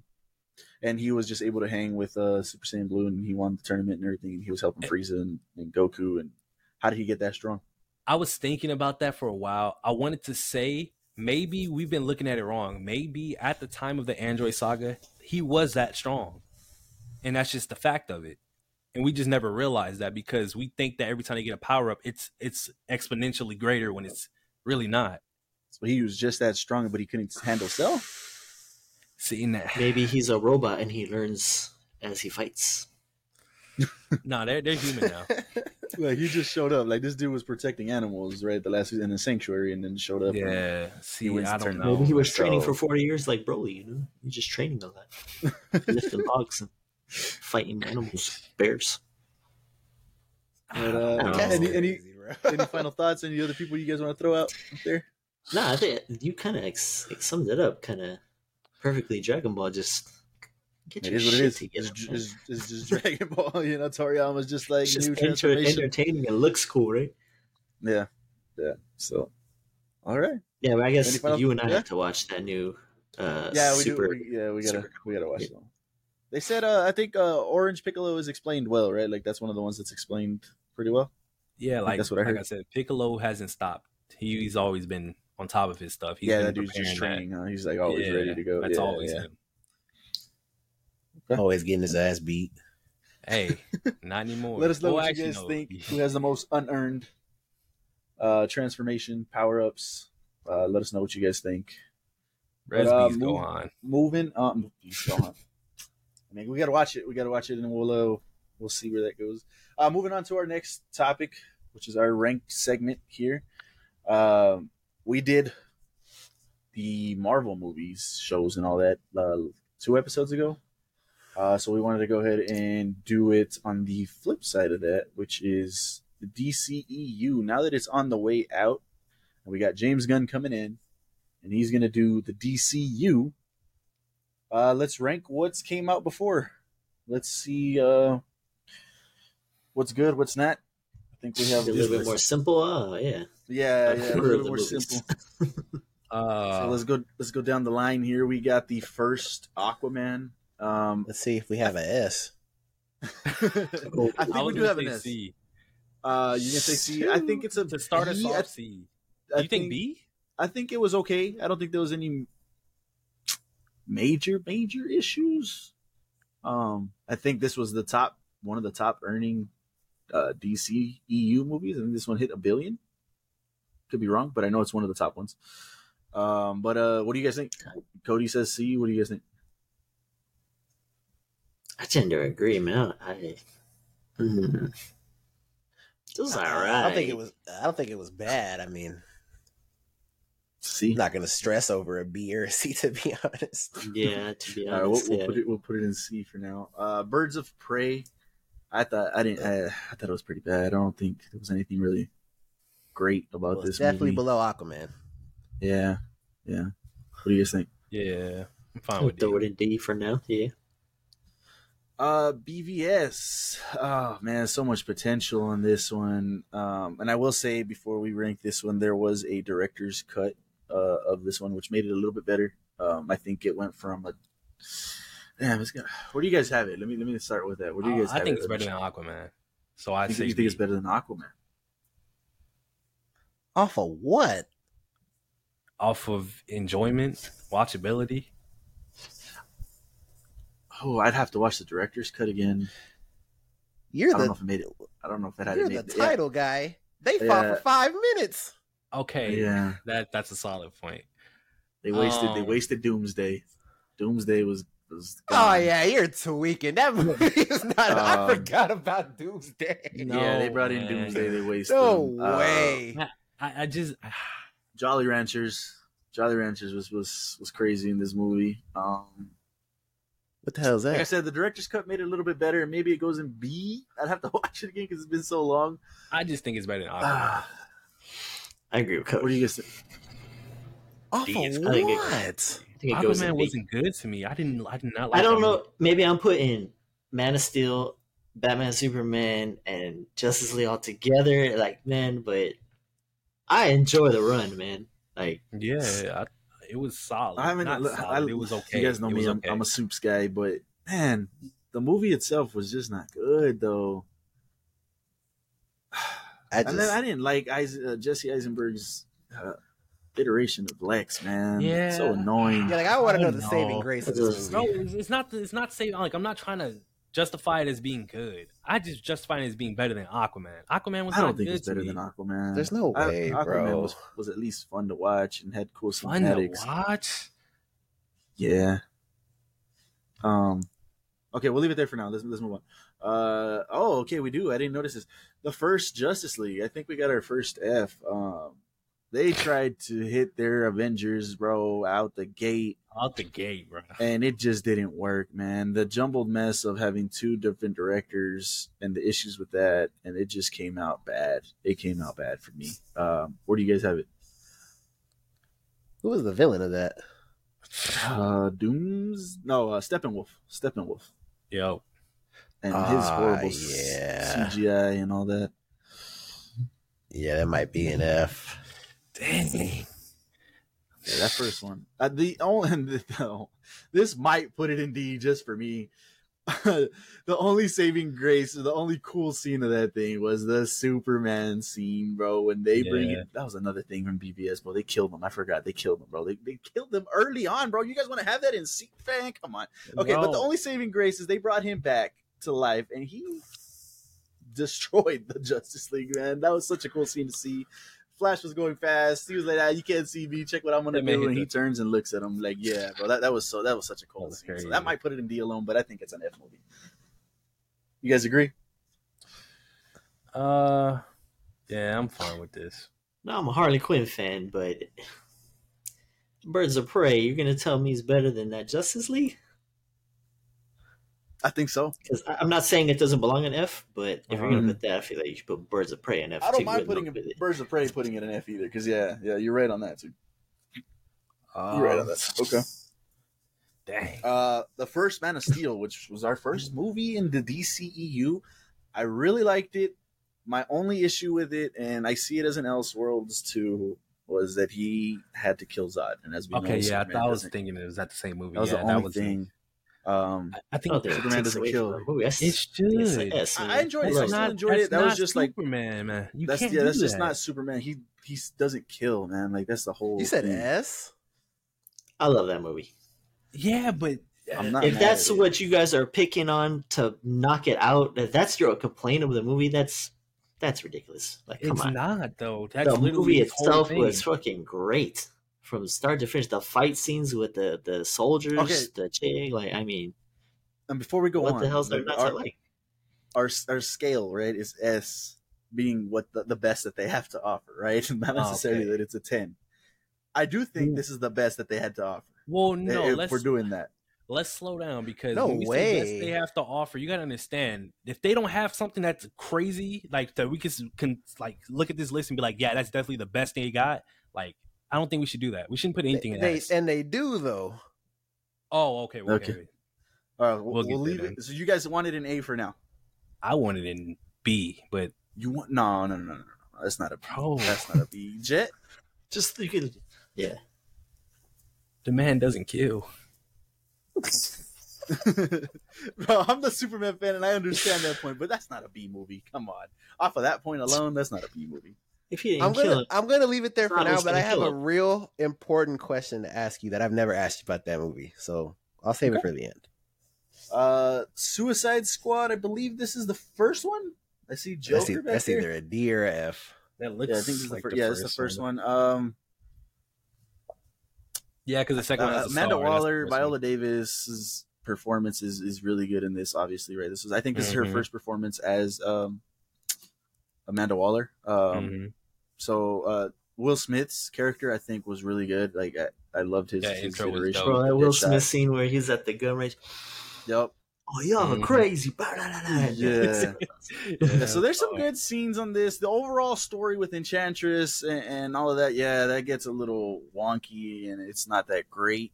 and he was just able to hang with uh, Super Saiyan Blue, and he won the tournament and everything. And he was helping Frieza and, and Goku. And how did he get that strong? I was thinking about that for a while. I wanted to say maybe we've been looking at it wrong. Maybe at the time of the Android saga, he was that strong. And that's just the fact of it. And we just never realized that because we think that every time they get a power up, it's it's exponentially greater when it's really not. So he was just that strong, but he couldn't handle Cell. Seeing that. Maybe he's a robot and he learns as he fights. No, they're they're human now. like he just showed up. Like this dude was protecting animals, right? The last in the sanctuary, and then showed up. Yeah. See, wins I the don't know. Maybe he was so- training for 40 years like Broly, you know? He's just training all that, Lifting logs and fighting animals, bears. But, uh, That's any, any, any final thoughts? Any other people you guys want to throw out there? Nah, I think you kind of ex- summed it up kind of perfectly. Dragon Ball just get It your is what it shit is. together. It's, man. it's, it's just Dragon Ball. You know, Toriyama's just like It's just new enter- entertaining and looks cool, right? Yeah, yeah. So, all right. Yeah, but I guess you and I yeah? have to watch that new. Uh, Yeah, we super, do. We, yeah, we gotta super- we gotta watch them. They said, uh, I think uh, Orange Piccolo is explained well, right? Like that's one of the ones that's explained pretty well. Yeah, like that's what I like heard. I said, Piccolo hasn't stopped. He, he's always been on top of his stuff. He's yeah, been that dude's just preparing training. Huh? He's like always Yeah, ready to go. That's yeah, always yeah. him. Always getting his ass beat. Hey, not anymore. Let us know Well, what you guys no. think. Who has the most unearned uh, transformation power ups? Uh, let us know what you guys think. Res But, uh, Bees go on. Moving on. Please go we gotta watch it. We gotta watch it, and we'll uh, we'll see where that goes. Uh, moving on to our next topic, which is our ranked segment here. Um, we did the Marvel movies, shows, and all that uh, two episodes ago. Uh, so we wanted to go ahead and do it on the flip side of that, which is the DCEU. Now that it's on the way out, and we got James Gunn coming in, and he's gonna do the DCU. Uh, let's rank what's came out before. Let's see uh, what's good, what's not. I think we have a little bit more simple. Oh, yeah. Yeah, yeah, a little of more movies. simple. Uh, so let's go. Let's go down the line here. We got the first Aquaman. Um, Let's see if we have an S. I I think was we do have an S. C. Uh, you can say C. I think it's a to start us off. C. I you think B? I think it was okay. I don't think there was any major major issues. Um, I think this was the top one of the top earning uh, DC EU movies. I think this one hit a billion. Could be wrong, but I know it's one of the top ones. Um, but uh, what do you guys think? Cody says C. What do you guys think? I tend to agree, man. I. Hmm. It was alright. I don't think it was. I don't think it was bad. I mean, C. I'm not gonna stress over a B or a C to be honest. Yeah, to be All right, we'll, we'll yeah. put it. We'll put it in C for now. Uh, Birds of Prey. I thought I didn't. I, I thought it was pretty bad. I don't think there was anything really great about Well, this. definitely movie. below Aquaman. Yeah, yeah. What do you guys think? Yeah, I'm fine I'll with throw D. it in D for now. Yeah. Uh, BVS. Oh man, so much potential on this one. Um, and I will say before we rank this one, there was a director's cut uh, of this one, which made it a little bit better. Um, I think it went from a. Damn, it's gonna. Where do you guys have it? Let me let me start with that. Where do you guys? Uh, guys? I think it? it's better than Aquaman. So I'd You say think, you think it's better than Aquaman? Off of what? off of enjoyment, watchability. Oh, I'd have to watch the director's cut again. You're I don't know if it made it. I don't know if it had you're it the made title guy. They fought Yeah. for five minutes. Okay, Yeah, that that's a solid point. they wasted. they Um, wasted Doomsday. Doomsday was was. Oh yeah, you're tweaking. That movie is not. I Um, forgot about Doomsday. No, yeah, they brought in man. Doomsday. They wasted. No him. Uh, way. I, I just Jolly Ranchers. Jolly Ranchers was was was crazy in this movie. Um, what the hell is that? like I said, the director's cut made it a little bit better. Maybe it goes in B. I'd have to watch it again because it's been so long. I just think it's better than Aquaman. I agree with Coach. what do you guys think? Off D is of I think it- what? I think it goes Aquaman B. wasn't good to me. I didn't. I did not. like I don't that know. movie. Maybe I'm putting Man of Steel, Batman, Superman, and Justice League all together. Like, man, but I enjoy the run, man. Like, Yeah, I, it was solid. I haven't. not I- solid. it was okay. You guys know It me. I'm, okay. I'm a soups guy, but man, the movie itself was just not good though. I and then I didn't like Eis- uh, Jesse Eisenberg's uh, iteration of Lex. Man, Yeah. so annoying. yeah, like I want to know the know. saving grace of this No, it's, it's not. It's not saying like I'm not trying to justify it as being good. I just justify it as being better than Aquaman. Aquaman was I don't not think good it's better me. than Aquaman. There's no I- way, Aquaman bro. was was at least fun to watch and had cool Fun to watch. Yeah. Um. Okay, we'll leave it there for now. Let's let's move on. Uh oh, okay, we do. I didn't notice this. The first Justice League. I think we got our first F. Um, they tried to hit their Avengers, bro, out the gate, Out the gate, bro. and it just didn't work, man. The jumbled mess of having two different directors and the issues with that, and it just came out bad. It came out bad for me. Um, where do you guys have it? Who was the villain of that? Uh, Dooms? No, uh, Steppenwolf. Steppenwolf. Yo, And his Ah, horrible yeah. CGI and all that. Yeah, that might be an F. dang. Yeah, that first one. Uh, the only no, this might put it in D just for me. the only saving grace, the only cool scene of that thing was the Superman scene, bro. When they bring it, that was another thing from BVS, bro. They killed him. I forgot they killed him, bro. They, they killed him early on, bro. You guys want to have that in seat fan? Come on. Okay, but the only saving grace is they brought him back to life, and he destroyed the Justice League. Man, that was such a cool scene to see. Flash was going fast. He was like, ah, "You can't see me. Check what I'm gonna That do." And he turns and looks at him like, "Yeah, bro. That, that was so. That was such a cool That scene. So that might put it in D alone, but I think it's an F movie. You guys agree? Uh, yeah, I'm fine with this. No, I'm a Harley Quinn fan, but Birds of Prey, you're gonna tell me is better than that Justice League? I think so. Because I'm not saying it doesn't belong in F, but if you're gonna put that, I feel like you should put Birds of Prey in F. I don't too, mind putting no- it. Birds of Prey putting it in F either, because yeah, yeah, you're right on that too. Um, You're right on that. Okay. Dang. Uh, the first Man of Steel, which was our first movie in the DCEU, I really liked it. My only issue with it, and I see it as an Elseworlds too, was that he had to kill Zod. And as we know, Okay, yeah, I, thought I was thinking it was at the same movie. that was yeah, the only that was thing. Um, I, I I think don't Superman doesn't kill. from the it it's should. a S, I- man. I enjoyed it. I That's still not, enjoyed it. That was not just like- Superman, man. You that's can't yeah, do that's just not Superman. He he doesn't kill, man. Like that's the whole. You said thing. S? I love that movie. Yeah, but I'm not if that's what you guys are picking on to knock it out, if that's your complaint of the movie, that's that's ridiculous. Like, come it's on. not though. That's the movie itself was fucking great from start to finish. The fight scenes with the the soldiers, Okay. the chick, like I mean, And before we go what on, the hell's there like, not our, like? our our scale right is S being what the, the best that they have to offer, right? Not Oh, necessarily okay. that it's a ten. I do think this is the best that they had to offer. Well, eh, no, if let's we're doing that. let's slow down because No when best way. they have to offer, you gotta understand if they don't have something that's crazy, like that we can, can like look at this list and be like, yeah, that's definitely the best they got. Like, I don't think we should do that. We shouldn't put anything in They, S. and they do though. oh, okay, well, Okay. okay. All right, we'll, We'll we'll leave it. So you guys want it in A for now? I want it in B, but You want no, no, no, no, no. no. That's not a B. Bro. That's not a B. Jet. Just you could, yeah. the man doesn't kill. Bro, I'm the Superman fan, and I understand that point, but that's not a B movie. Come on, off of that point alone, that's not a B movie. If he didn't I'm kill gonna him, I'm gonna leave it there for now, but I have a him. real important question to ask you that I've never asked you about that movie. So I'll save it for the end. Uh, Suicide Squad. I believe this is the first one. I see Joker That's, e- back that's there. either a D or a F. That looks yeah, I think this is like the, fir- the yeah, first this is the first one. Um, Yeah, because the second one uh, has a Amanda star, Waller, first one. Viola Davis's performance is, is really good in this. Obviously, right? This was I think this is her Mhm. first performance as um Amanda Waller. Um, Mhm. so uh, Will Smith's character I think was really good. Like I, I loved his, That his intro iteration. bro, that Will Deadshot. Smith scene where he's at the gun range. Yep. Oh, y'all are Mhm. crazy. Blah, blah, blah, blah. Yeah. Yeah, Yeah, so there's some oh, good scenes on this. The overall story with Enchantress and, and all of that, yeah, that gets a little wonky and it's not that great.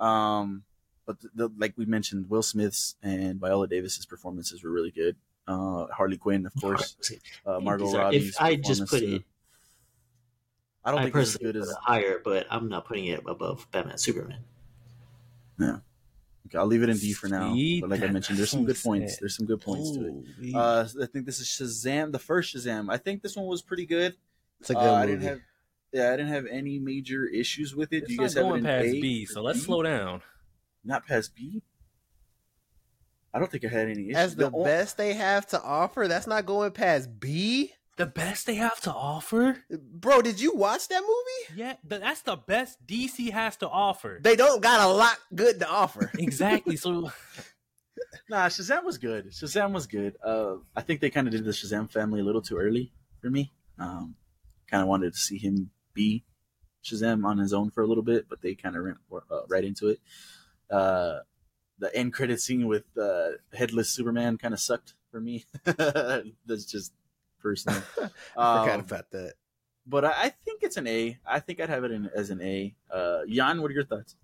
Um, but the, the, like we mentioned, Will Smith's and Viola Davis's performances were really good. Uh, Harley Quinn, of course. Uh, Margot Robbie. If I just put it, I don't I think it's as personally good as. higher, but I'm not putting it above Batman Superman. Yeah. Okay, I'll leave it in D for now. But like I mentioned, there's some good points. There's some good points to it. Uh, I think this is Shazam, the first Shazam. I think this one was pretty good. It's a good Uh, I movie. didn't have, yeah, I didn't have any major issues with it. it's Do you not guys have it in past A B, so let's B? slow down. Not past B. I don't think I had any issues. As the o- best they have to offer, that's not going past B. The best they have to offer? Bro, did you watch that movie? Yeah, th- that's the best DC has to offer. They don't got a lot good to offer. exactly. So Nah, Shazam was good. Shazam was good. Uh, I think they kind of did the Shazam family a little too early for me. Um, kind of wanted to see him be Shazam on his own for a little bit, but they kind of went uh, right into it. Uh, the end credit scene with uh, headless Superman kind of sucked for me. That's just personal. I forgot Um, about that. but I, I think it's an A. I think I'd have it in, as an A. Uh, Jan, what are your thoughts?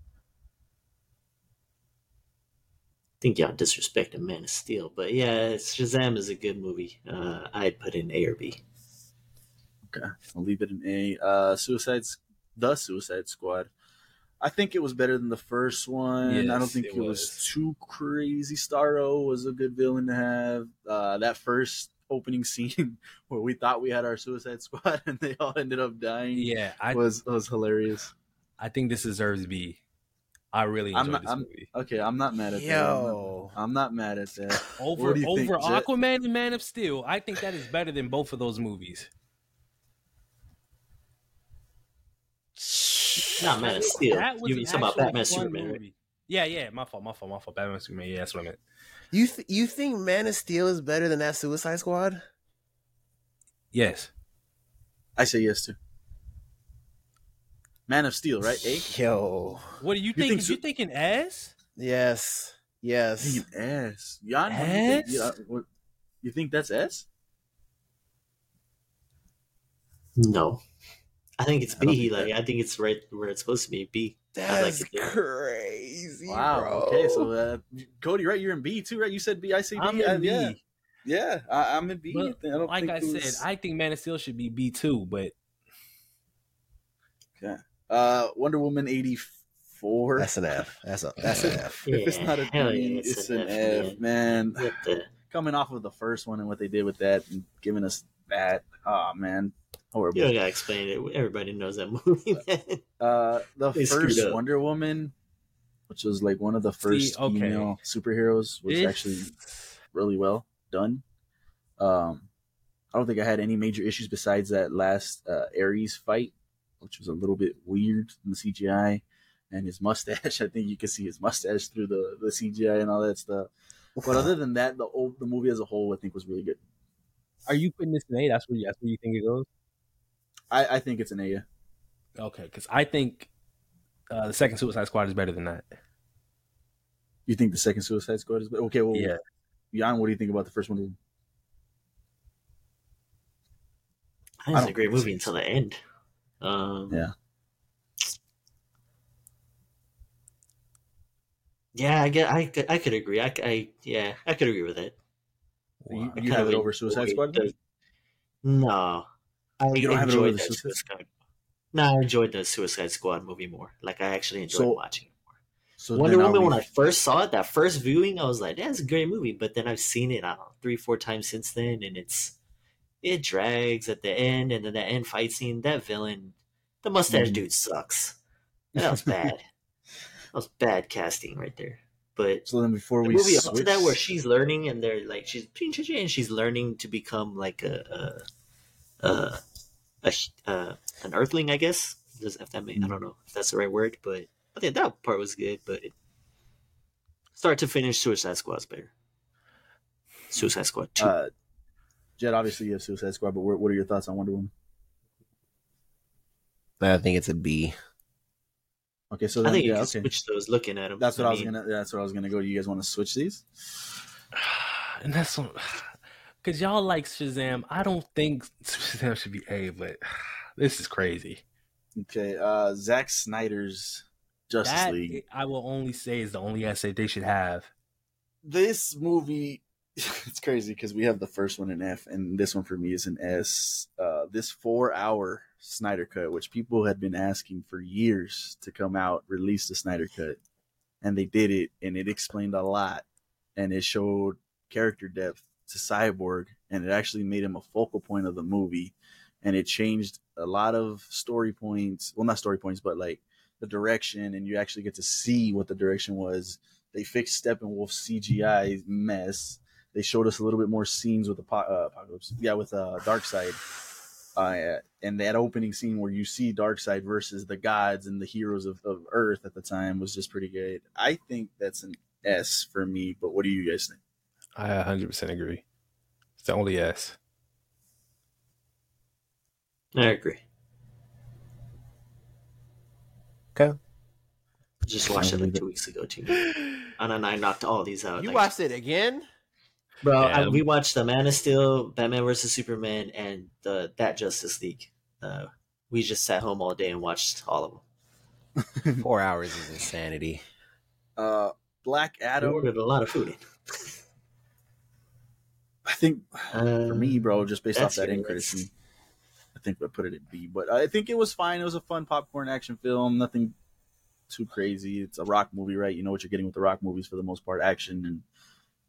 think y'all disrespecting Man of Steel, but yeah, Shazam is a good movie. Uh, I'd put in A or B. Okay, I'll leave it in A. Uh, Suicide's the Suicide Squad. I think it was better than the first one. I don't think it it, was. was. too crazy. Starro was a good villain to have. Uh, that first opening scene where we thought we had our Suicide Squad and they all ended up dying Yeah, I was was hilarious. I think this deserves B. I really I'm enjoyed not- this I'm- movie. Okay, I'm not mad at that. Yo. I'm not, I'm not mad at that. Over do you think, over Jet? Aquaman and Man of Steel, I think that is better than both of those movies. Not Man of Steel. That was You an you talking about actually Batman fun Superman, right? Yeah, yeah, my fault, my fault, my fault. Batman Superman. Yeah, that's what I meant. You th- you think Man of Steel is better than that Suicide Squad? Yes. I say yes to. Man of Steel, right? A. Yo, What do you You think? think you thinking S? yes, yes. Thinking S. Jan, what you think? S? Uh, yeah, you think that's S? No, I think it's I B. think Like that- I think it's right where it's supposed to be. B. That's it there. crazy, Wow. bro. Okay, so uh, Cody, right? You're in B too, right? You said B. I say B. I'm in B. Yeah, yeah. I, I'm in B. But I don't Like think I was- said, I think Man of Steel should be B too, but uh, Wonder Woman eighty four. That's an F. That's a that's an F. If it's not a hell yeah, it's, it's an an F, F, man. What the? Coming off of the first one and what they did with that and giving us that, oh man, horrible. You don't gotta explain it. Everybody knows that movie. Man. Uh, the They first. Wonder Woman, which was like one of the first okay. female superheroes, was it's- actually really well done. Um, I don't think I had any major issues besides that last uh, Ares fight, which was a little bit weird in the CGI, and his mustache. I think you can see his mustache through the, the CGI and all that stuff. But other than that, the old, the movie as a whole, I think, was really good. Are you putting this in A? That's where you, that's where you think it goes. I, I think it's an A. Okay, because I think uh, the second Suicide Squad is better than that. You think the second Suicide Squad is better? okay? Well, Yeah. Jan, what do you think about the first one? I think it's a great movie until the end. Um, Yeah. Yeah, I get. I could. I could agree. I, I. Yeah, I could agree with it. You, you have it over Suicide Squad? the- No, I You don't have it enjoyed over the Suicide- Suicide. No, I enjoyed the Suicide Squad movie more. Like I actually enjoyed So- watching it more. So Wonder Woman. we- When I first saw it, that first viewing, I was like, "That's a great movie." But then I've seen it, I don't know, three, four times since then, and it's it drags at the end, and then that end fight scene. That villain, the mustache Mhm. dude, sucks. That was bad. that was bad casting right there. But So then before the we movie switch, up to that where she's learning and they're like she's and she's learning to become like a a, a, a uh, an earthling, I guess. Does if that may, I don't know if that's the right word, but I think that part was good. But start to finish, Suicide Squad's better. Suicide Squad two. uh, Jet, obviously you have Suicide Squad, but what what are your thoughts on Wonder Woman? I think it's a B. Okay, so I then, think you yeah, can okay. switch those. Looking at them, That's what I, was gonna. That's what I was gonna go. You guys want to switch these? and that's because y'all like Shazam. I don't think Shazam should be A, but this is crazy. Okay, uh, Zack Snyder's Justice That League. I will only say is the only essay they should have. This movie, it's crazy because we have the first one in F, and this one for me is an S. Uh, this four-hour Snyder cut, which people had been asking for years to come out, release the Snyder cut, and they did it, and it explained a lot, and it showed character depth to Cyborg, and it actually made him a focal point of the movie, and it changed a lot of story points. Well, not story points, but like the direction, and you actually get to see what the direction was. They fixed Steppenwolf's CGI mess. They showed us a little bit more scenes with the uh, apocalypse, yeah, with uh, Darkseid. Uh, and that opening scene where you see Darkseid versus the gods and the heroes of, of Earth at the time was just pretty good. I think that's an S for me. But what do you guys think? I 100% agree. It's the only S. I agree. Okay. Just watched it like two weeks ago too, and then I knocked all these out. You like- watched it again? bro. Yeah. I, we watched the Man of Steel, Batman vs Superman, and the that Justice League. Uh, we just sat home all day and watched all of them. Four hours is insanity. Uh, Black I Adam. ordered a lot of food. I think Uh, for me, bro, just based off that credit scene, I think I put it at B. But I think it was fine. It was a fun popcorn action film. Nothing too crazy. It's a rock movie, right? You know what you're getting with the rock movies for the most part: action and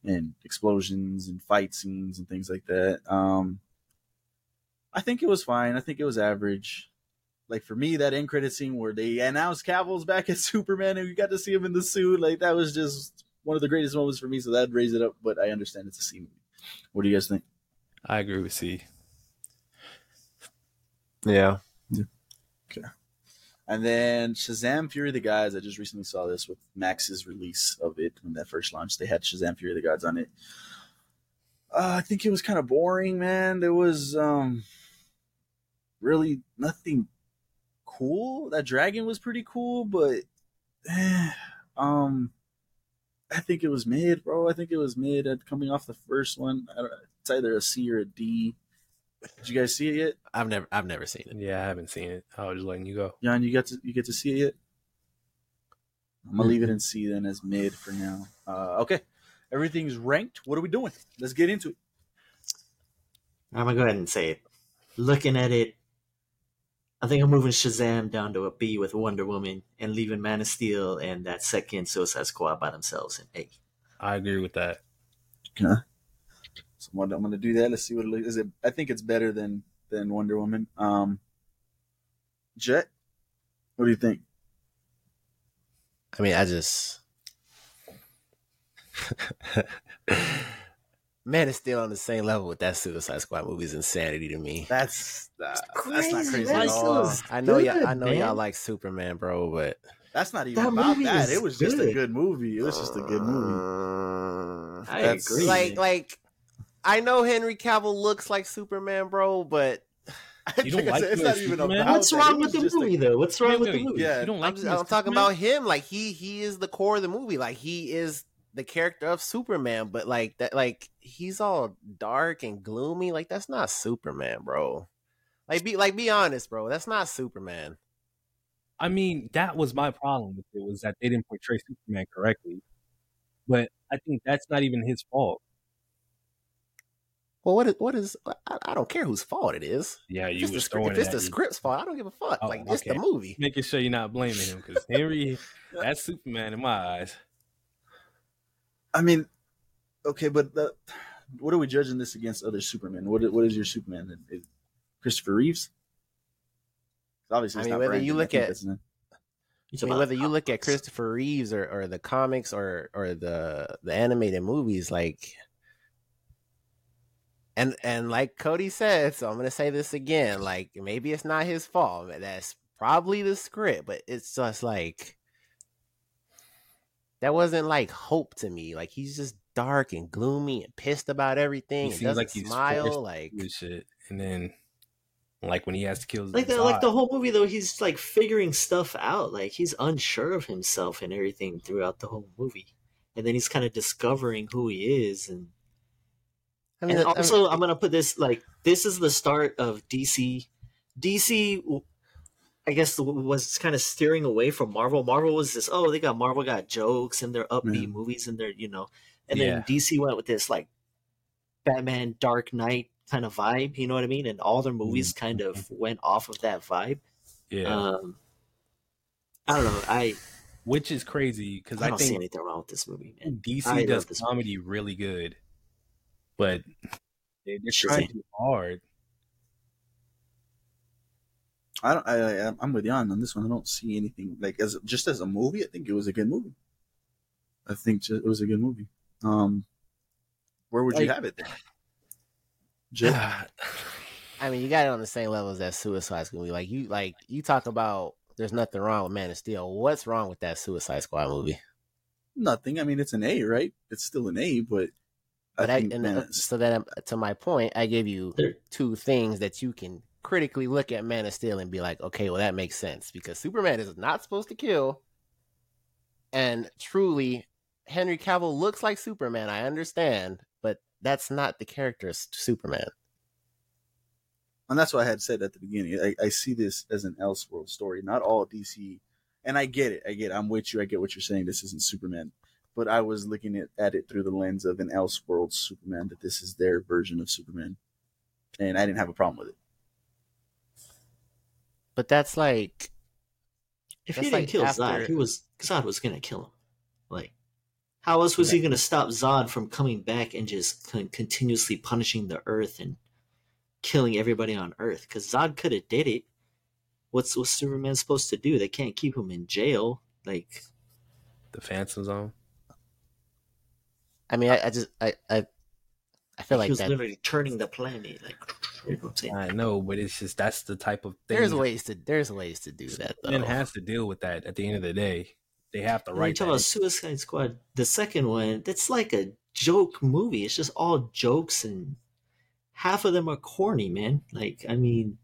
and explosions and fight scenes and things like that. Um, I think it was fine. I think it was average. Like for me, that end credit scene where they announced Cavill's back as Superman and we got to see him in the suit, like that was just one of the greatest moments for me. So that raised it up. But I understand it's a movie. What do you guys think? I agree with C. Yeah. Yeah. And then Shazam Fury of the Gods. I just recently saw this with Max's release of it when that first launched. They had Shazam Fury of the Gods on it. Uh, I think it was kind of boring, man. There was um really nothing cool. That dragon was pretty cool, but eh, um I think it was mid, bro. I think it was mid at coming off the first one. I don't, it's either a C or a D. Did you guys see it yet? I've never I've never seen it. Yeah, I haven't seen it. I was just letting you go. Jan, you got to you get to see it yet? I'm gonna leave it in C then as mid for now. Uh, okay, everything's ranked. What are we doing? Let's get into it. I'm gonna go ahead and say it. Looking at it, I think I'm moving Shazam down to a B with Wonder Woman and leaving Man of Steel and that second Suicide Squad by themselves in A. I agree with that. So I'm gonna, I'm gonna do that. Let's see what it is. It, I think it's better than than Wonder Woman. Um, Jet, what do you think? I mean, I just Man is still on the same level with that Suicide Squad movie is insanity to me. That's uh, that's not crazy. crazy That at all. is- I know y'all I know man. y'all like Superman, bro, but That's not even That about movie that. is It was just a good. good movie. It was just a good movie. movie. I That's- agree. Like like I know Henry Cavill looks like Superman, bro, but You don't Like I like said, it's not even Superman? about What's wrong It with the just a- movie, though? What's wrong with the movie? Yeah. You don't I'm, like just, I'm talking about him. Like he he is the core of the movie. Like he is the character of Superman, but like that like he's all dark and gloomy. Like that's not Superman, bro. Like be like be honest, bro. That's not Superman. I mean, that was my problem with it was that they didn't portray Superman correctly. But I think that's not even his fault. Well, what is what is? I, I don't care whose fault it is. Yeah, If you it's the, was script, if it it's the script's fault, I don't give a fuck. Oh, like it's the movie. Making sure you're not blaming him because Henry, that's Superman in my eyes. I mean, okay, but the, what are we judging this against other Superman? What what is your Superman? Is it Christopher Reeves? Obviously, I mean, not whether Brandon. you look at- that's not- I mean, whether you look at. Christopher Reeves or, or the comics or or the the animated movies, like and and like Cody said, so I'm gonna say this again, like maybe it's not his fault. That's probably the script, but it's just like that wasn't like hope to me. Like he's just dark and gloomy and pissed about everything. He and doesn't like he's smile. Like With shit, and then like when he has to kill like the like the whole movie though he's like figuring stuff out like he's unsure of himself and everything throughout the whole movie and then he's kind of discovering who he is and I mean, and I mean- also i'm gonna put this like this is the start of dc dc i guess it was kind of steering away from marvel marvel was this oh they got marvel got jokes and their upbeat Yeah. movies and their you know and Yeah. then dc went with this like batman dark knight kind of vibe you know what i mean and all their movies mm-hmm. kind of mm-hmm. went off of that vibe yeah, um, I don't know. I which is crazy because I I, don't see anything wrong with this movie, man. DC love does comedy really good, but they, they're trying too hard. I don't. I, I I'm with Jan on this one. I don't see anything like as just as a movie. I think it was a good movie. I think ju- it was a good movie. Um, where would you have it? Then? Jet? I mean, you got it on the same level as that Suicide Squad movie. Like you, like you talk about. There's nothing wrong with Man of Steel. What's wrong with that Suicide Squad movie? nothing. I mean, it's an A, right? It's still an A, but But I, think and Man uh, so that um, to my point, I gave you two things that you can critically look at Man of Steel and be like, okay, well that makes sense because Superman is not supposed to kill, and truly, Henry Cavill looks like Superman. I understand, but that's not the character of Superman. and that's what I had said at the beginning. I, I see this as an Elseworld story, not all DC. And I get it. I get. It. I'm with you. I get what you're saying. This isn't Superman, but I was looking at, at it through the lens of an Elseworld Superman. That this is their version of Superman, and I didn't have a problem with it. But that's like If That's he didn't like kill after- Zod, he was Zod was gonna kill him. Like, how else was he gonna stop Zod from coming back and just con- continuously punishing the Earth and killing everybody on Earth? Because Zod could have did it. What's what's Superman supposed to do? They can't keep him in jail. Like, The Phantom Zone. I mean, I, I just I I, I feel like he was that. literally turning the planet. Like, you know I'm saying? I know, but it's just that's the type of thing. There's ways to there's ways to do that though. Man has to deal with that at the end of the day. They have to When you write talk about Suicide Squad, the second one, that's like a joke movie. It's just all jokes, and half of them are corny, man. Like, I mean,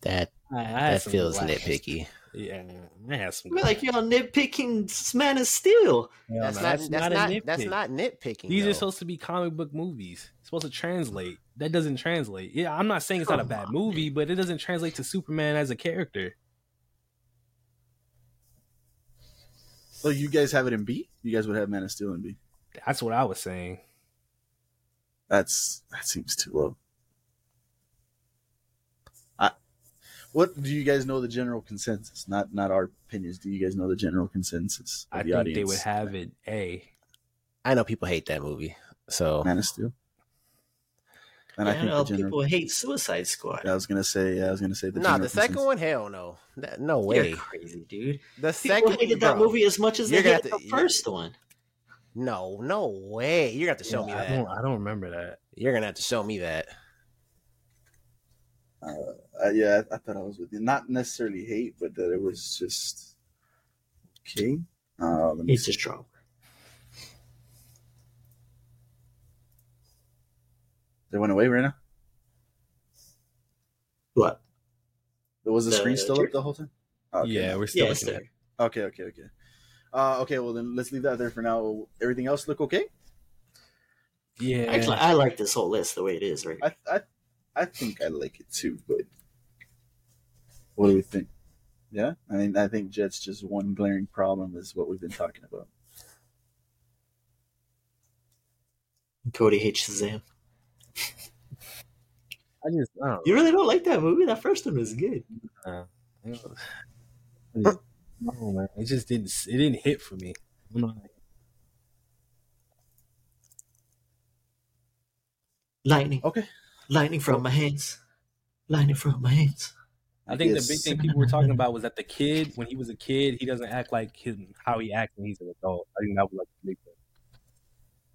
that I, I that feels laughs. nitpicky. Yeah, I had some. I mean, like y'all nitpicking Man of Steel. Hell That's, no, not, that's not, a that's not nitpicking. These though. are supposed to be comic book movies. It's supposed to translate. That doesn't translate. Yeah, I'm not saying it's not a bad on, movie, but it doesn't translate to Superman as a character. So you guys have it in B. You guys would have Man of Steel in B. That's what I was saying. That's that seems too low. What do you guys know the general consensus? Not not our opinions. Do you guys know the general consensus of I the think audience? they would have it A. I know people hate that movie, so Man of Steel. And Yeah, I think know the general. people hate Suicide Squad. I was gonna say. Yeah, I was gonna say the. nah. The second consensus- one, hell no, That- no way. You're crazy, dude. The People second hated that movie as much as they You're gonna hated the to- first one. No, no way. You're gonna have to show me I that. don't. I don't remember that. You're gonna have to show me that. Uh, yeah, I, I thought I was with you. Not necessarily hate, but that it was just okay. Uh, let me He's see. just strong. They went away right now. What? Was the, The- screen still up the whole time? Okay. Yeah, we're still Yeah, looking at. there. Okay, okay, okay. Uh, okay, well then let's leave that there for now. Everything else look okay? Yeah, Actually, I like this whole list the way it is, right? I I I think I like it too, but what do we think? Yeah, I mean, I think Jet's just one glaring problem is what we've been talking about. Cody hates Shazam. I just. I don't You really don't like that movie? That first one was good. know. I just- No man, it just didn't. It didn't hit for me. Lightning. Okay. Lightning from my hands. Lightning from my hands. I think Yes. the big thing people were talking about was that the kid, when he was a kid, he doesn't act like him how he acts when he's an adult. I think that was like the big thing.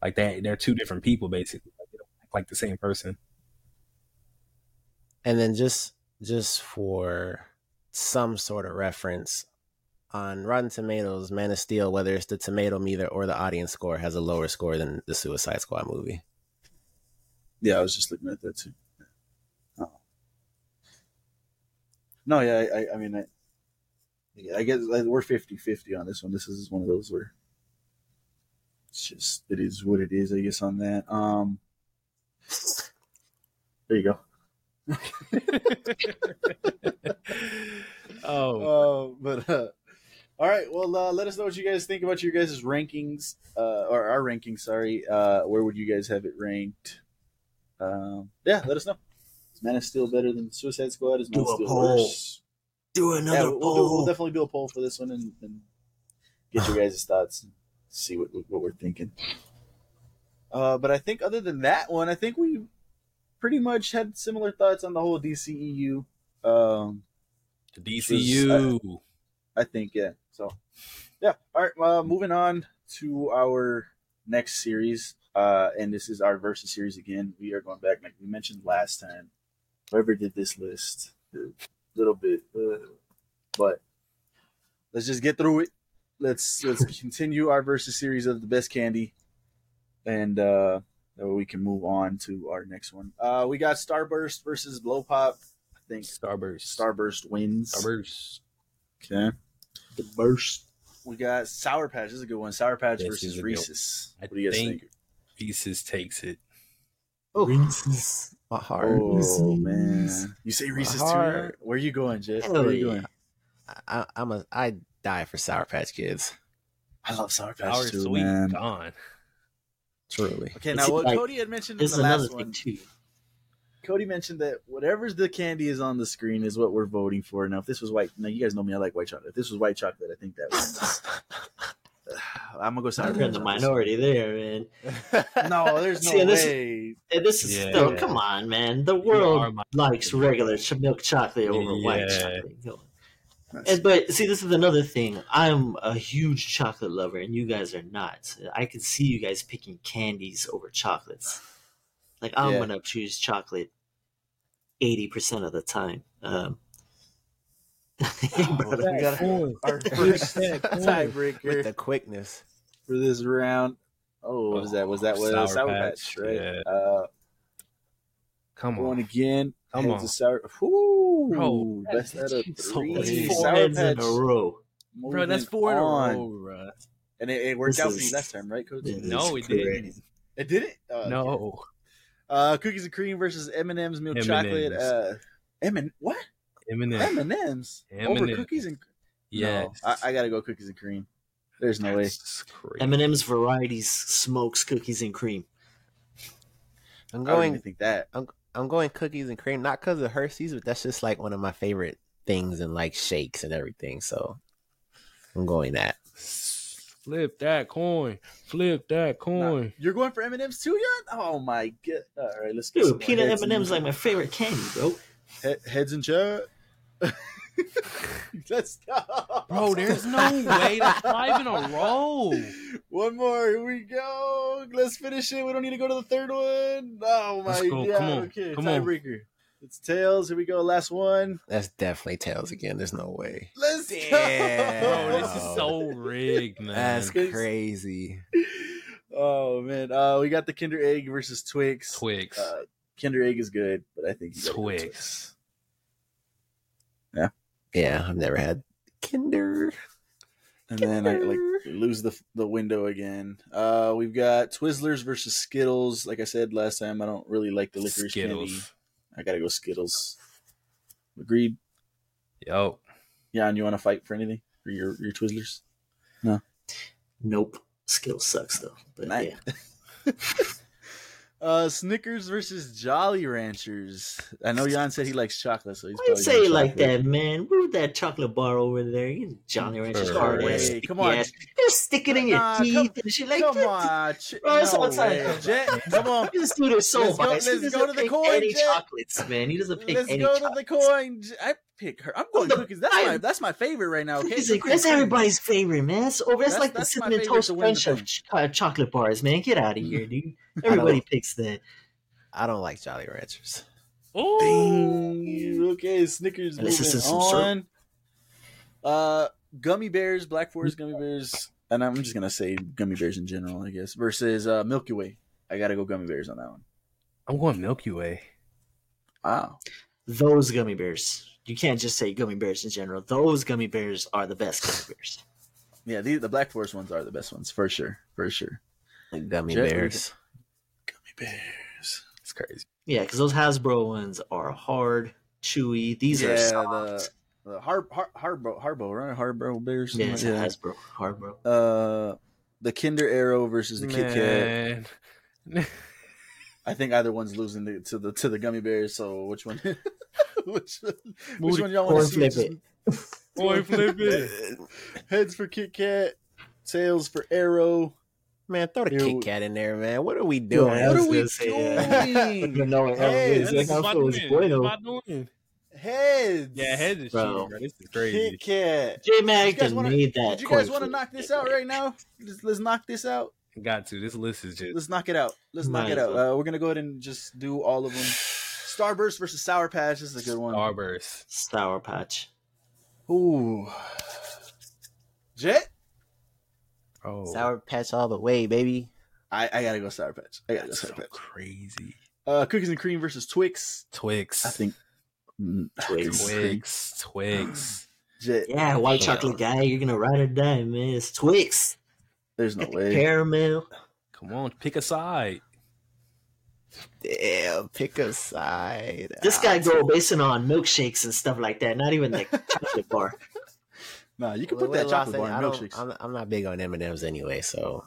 Like they they're two different people basically. Like they don't act like the same person. And then just just for some sort of reference on Rotten Tomatoes, Man of Steel, whether it's the tomato meter or the audience score, has a lower score than the Suicide Squad movie. Yeah, I was just looking at that too. Oh. No, yeah, I, I, I mean, I, yeah, I guess like, we're 50-50 on this one. This is one of those where it's just it is what it is. I guess on that. Um, there you go. oh, Uh, but uh, all right, well, uh, let us know what you guys think about your guys' rankings, uh, or our rankings. Sorry, uh, where would you guys have it ranked? Um, yeah, let us know. Is Man of Steel better than Suicide Squad? Is Man Do of a Steel poll. worse? Do another Yeah, we'll, poll. we'll definitely do a poll for this one and, and get your guys' thoughts and see what what we're thinking. Uh, but I think other than that one, I think we pretty much had similar thoughts on the whole DCEU. Um, the DCU. I think, yeah. So, yeah. All right. Uh, moving on to our next series, uh, and this is our versus series again. We are going back, like we mentioned last time. Whoever did this list, a little bit, uh, but let's just get through it. let's let's continue our versus series of the best candy, and uh, that way we can move on to our next one. Uh, we got Starburst versus Blow Pop. I think Starburst. Starburst wins. Starburst. Okay. The burst. We got Sour Patch. This is a good one. Sour Patch This versus is Reese's. What do you guys think- think? Reese's takes it. Oh, Reese's. My heart. Oh man, you say Reese's too? heart. Where you going, Jet? Hell Where you going? I, I'm a. I die for Sour Patch Kids. I love Sour Patch Sour too, sweet man. gone. Truly. Okay, It's now what like- Cody had mentioned in the is another last thing one. too. Cody mentioned that whatever's the candy is on the screen is what we're voting for. Now, if this was white, now you guys know me, I like white chocolate. If this was white chocolate, I think that was. I'm gonna go sour You're in the minority there, man. No, there's no See, and this- way. This is Yeah. still, come on, man. The world my- likes regular ch- milk chocolate over white chocolate. And, but see, this is another thing. I'm a huge chocolate lover, and you guys are not. I can see you guys picking candies over chocolates. Like I'm Yeah. gonna choose chocolate eighty percent of the time. Um, Oh, we got our first With tiebreaker the quickness. for this round. Oh, what was that? Was that was Sour Sour, Patch, Patch, right? yeah. Uh, Come on. again. Come heads on. of sour. Whoo, Bro, best out of that's three. so that's Hey, four Sour heads in a row. Bro, that's moving four in a on. row, bro. and it, it worked This out for you last time, right, Coach? No, is it didn't. It did it. Oh, okay. No. Uh, cookies and cream versus M and M's milk chocolate. M&Ms. Uh, M and what? Eminem. M and M's over M&Ms. cookies and. Yes. No, I, I gotta go cookies and cream. There's no way. That's crazy. M&M's varieties smokes cookies and cream. I'm I going. think that. I'm I'm going cookies and cream, not because of Hershey's, but that's just like one of my favorite things and like shakes and everything. So I'm going that. Flip that coin. Flip that Nah, coin. you're going for M and M's too, Jan? Oh my god! All right, let's get some Dude, peanut M&M's in- like my favorite candy, bro. he- heads and chat. let's go, Bro, there's no way. That's five in a row. One more. Here we go. Let's finish it. We don't need to go to the third one. Oh my Let's go. god. Come on. Okay, Come on. tiebreaker. It's tails. Here we go. Last one. That's definitely tails again. There's no way. Let's Damn. Bro, this is so rigged, man. That's crazy. Oh man. Uh, we got the Kinder Egg versus Twix. Twix. Uh, Kinder Egg is good, but I think you gotta go Twix. Yeah, Yeah, I've never had Kinder. And then I like lose the the window again. Uh, we've got Twizzlers versus Skittles. Like I said last time, I don't really like the licorice candy. I gotta go Skittles. Agreed. Yo. Jan, you want to fight for anything for your your Twizzlers? No. Nope. Skill sucks though. But Nice. yeah. Uh, Snickers versus Jolly Ranchers. I know Jan said he likes chocolate, so he's Why you say it like that, man? Move that chocolate bar over there. You Johnny Rancher's hard ass. Come on. ass. Just stick it in your Nah, teeth come- and shit like Come that. on, ch- Bro, no all Jet, come on. This dude is so Let's go- let's he doesn't go to the pick coin, any Jet. chocolates, man. He doesn't pick Let's any go to the coin. I pick her. I'm going the- cookies. That's I- my that's my favorite right now. Okay, Cookies and. That's everybody's favorite, man. That's over. That's, That's- like the that's my cinnamon favorite toast to crunch of ch- uh, chocolate bars, man. Get out of here, dude. Everybody picks that. I don't like Jolly Ranchers. Oh. Ding. Okay, Snickers Unless it's moving in some on. Uh, gummy bears, Black Forest gummy bears, and I'm just gonna say gummy bears in general, I guess. Versus uh, Milky Way. I gotta go gummy bears on that one. I'm going Milky Way. Wow. Those gummy bears. You can't just say gummy bears in general. Those gummy bears are the best gummy bears. Yeah, the, the Black Forest ones are the best ones for sure, for sure. Like gummy Jet, what do bears. Gummy bears. It's crazy. Yeah, because those Hasbro ones are hard, chewy. These yeah, are the soft. the Har Har Harbo Harbo right Harbo bears. Yeah, it's a yeah. Hasbro, Harbro. Uh, the Kinder Aero versus the Kit Kat. Man. I think either one's losing to, to the to the gummy bears. So which one? which one, which Woody, one y'all want to see? flip Just Boy, flip it. Heads for Kit Kat, tails for Aero. Man, throw the Here Kit we- Kat in there, man. What are we doing? What are we gonna say, yeah. doing? You know what Hey, Elvis this is. is I my thought it was doing. bueno. What am I doing? Heads. Yeah, heads is Bro. cheating, bro. This is crazy. Kit Kat. J You guys wanna- made that. Did you guys want to knock this out right now? Let's, let's knock this out. Got to. This list is just. Let's knock it out. Let's knock it out. Uh, we're gonna go ahead and just do all of them. Starburst versus Sour Patch. This is a good one. Starburst. Sour Patch. Ooh. Jet. Oh. Sour Patch all the way, baby. I, I gotta go Sour Patch. I gotta That's go so Sour Patch. crazy. Uh, cookies and cream versus Twix. Twix. I think. mm, Twix. cookies and cream. Twix. Twix. Jet. Yeah, white Yeah. chocolate guy, you're gonna ride or die, man. It's Twix. There's no way. Caramel. Come on, pick a side. Damn, pick a side. This guy ah, go basing on milkshakes and stuff like that, not even the chocolate bar. Nah, you can Well, put that well, chocolate bar in I don't- milkshakes. I'm, I'm not big on M and M's anyway, so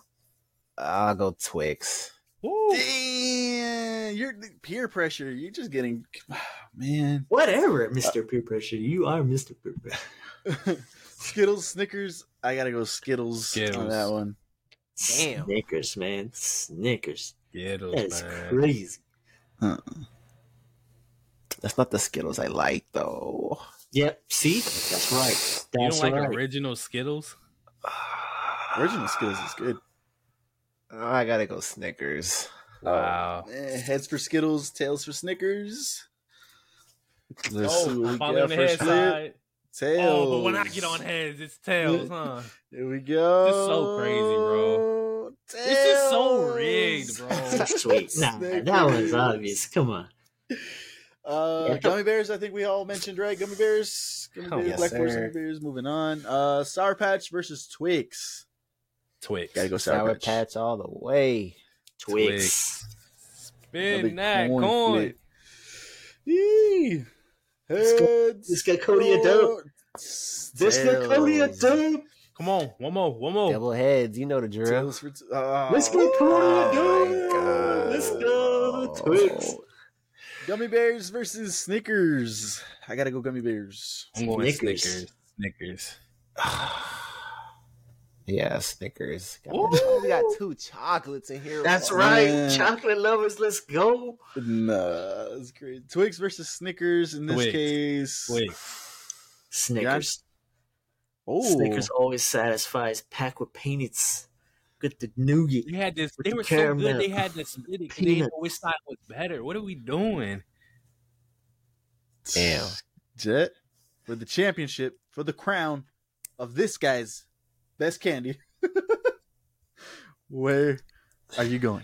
I'll go Twix. Woo. Damn, you're peer pressure. You're just getting, man. Whatever, Mr. Peer Pressure. You are Mr. Peer Pressure. Skittles, Snickers. I gotta go Skittles, on that one. Damn. Snickers, man. Snickers. Skittles, That's man. crazy. That's not the Skittles I like though. Yep. See? That's right. You don't like right. original Skittles? Original Skittles is good. I gotta go Snickers. Wow. Eh, heads for Skittles, tails for Snickers. Let's see what Oh, we finally on got the first head flip. side. Tails. Oh, but when I get on heads, it's tails, huh? Here we go. This is so crazy, bro. Tails. This is so rigged, bro. Sweet. Nah, that was obvious. Come on. Uh, gummy bears. I think we all mentioned right. Gummy bears. Gummy Oh, bears. yes, Black Forest sir. gummy bears. Moving on. Uh, Sour Patch versus Twix. Twix. Gotta go Sour, Sour Patch. Patch all the way. Twix. Spin Another that coin coin. Heads. Let's get Cody a dope. Tails. Let's get Cody a dope. Come on, one more, one more. Double heads, you know the drill. Tails t- oh. Let's get Cody a Oh dope. Let's go, Twix. Oh. Gummy bears versus Snickers. I gotta go gummy bears. I'm going Snickers. Snickers. Snickers. Yeah, Snickers. God, Ooh. we got two chocolates in here. That's Oh, right. man. Chocolate lovers, let's go. Nah, that's great. Twix versus Snickers in this Twix. case. Wait, Snickers. Oh, Snickers always satisfies. Packed with peanuts. Get the nougat. they had this. They the were so good. They had to split They didn't Peanut. know which side was better. What are we doing? Damn. Jet for the championship for the crown of this guy's best candy. Where are you going?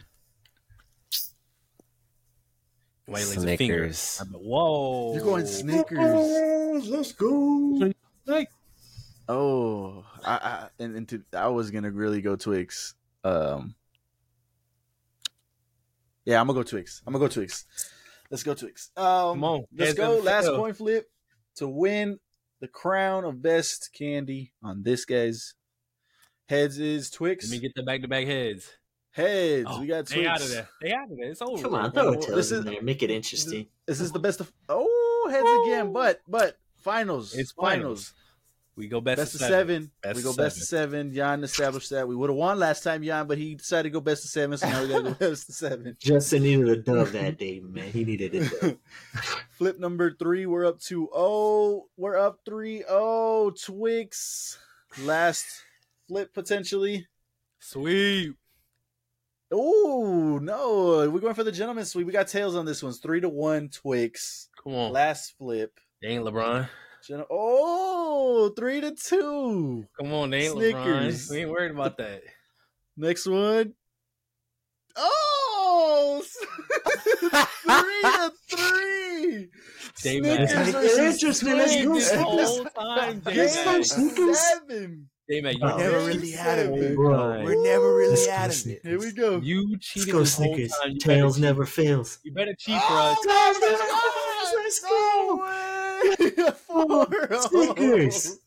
Wait, like a finger. Snickers. Like, Whoa. You're going Snickers. Let's go. Like, Oh, I, I and, and to, I was gonna really go Twix. Um, yeah, I'm gonna go Twix. I'm gonna go Twix. Let's go Twix. Um, Come on, let's go. Last tails. coin flip to win the crown of best candy on this guy's heads is Twix. Let me get the back to back heads. heads. Oh, we got they out of there. They out of there. It's over. Come on, with, throw bro. a tails This in is- there. Make it interesting. This is the best of. Oh, heads again, but but finals. It's finals. finals. We go best, Best, of of seven. seven. Best we go of best of seven. Jan established that. We would have won last time, Jan, but he decided to go best of seven, so now we gotta go best of seven. Justin needed a dub that day, man. He needed a dub. Flip number three, we're up to oh, we're up 3 0. Twix. Last flip potentially. Sweep. Oh no, we're going for the gentleman's sweep. We got tails on this one. It's three to one Twix. Come on. Last flip. They ain't LeBron. Gen- oh, three to two. Come on, they ain't Snickers. LeBron. We ain't worried about that. Next one. Oh, three to three. J-Mac. Snickers It's versus interesting. Let's go, this Snickers. time, Let's J-Mac. Snickers. Seven. J-Mac, you Oh, Never never really had it. Seven. Bro, We're never really Let's go, it. Here we go. You Let's cheated go, this whole Snickers. time. You Tails cheat. never fails. You better cheat for Oh, us. Let's go. Four. Snickers.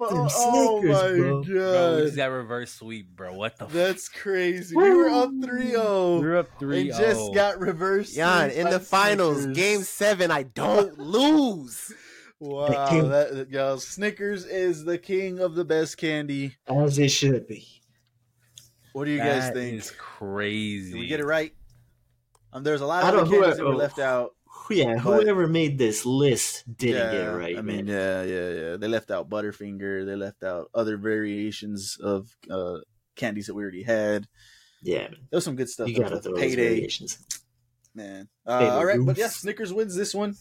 Oh, Them oh Snickers, my bro. Bro, we god. just got reverse sweep, bro. What the fuck? That's crazy. We were up 3 0. We're up 3 And just oh. got reversed. Jan, in the finals, game seven, I don't lose. Wow, that y'all Snickers is the king of the best candy. As it should be. What do you guys think? is crazy. Did we get it right? Um, there's a lot of other don't- candies that were left out. Yeah, But- whoever made this list didn't yeah, get it right, I man. mean, yeah, yeah, yeah. They left out Butterfinger. They left out other variations of uh, candies that we already had. Yeah. There was some good stuff. you gotta throw those Payday, variations. man. Uh, all right, but yeah, Snickers wins this one.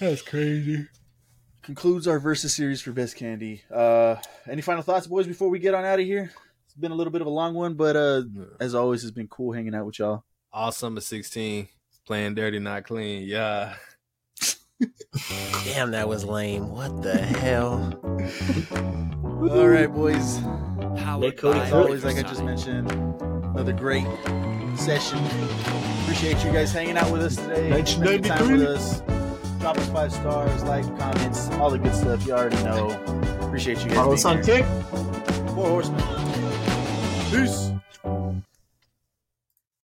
That's crazy. Concludes our versus series for best candy. Uh, any final thoughts, boys, before we get on out of here? It's been a little bit of a long one, but uh, as always, it's been cool hanging out with y'all. All summer 16, playing dirty, not clean. Yeah. Damn, that was lame. What the hell? All right, boys. Let Cody As cook. always, like I just mentioned, another great session. Appreciate you guys hanging out with us today. Spending time with us. Drop us five stars, like, comments, all the good stuff you already know. Appreciate you guys. Follow us on. Kick. Four horsemen. Peace.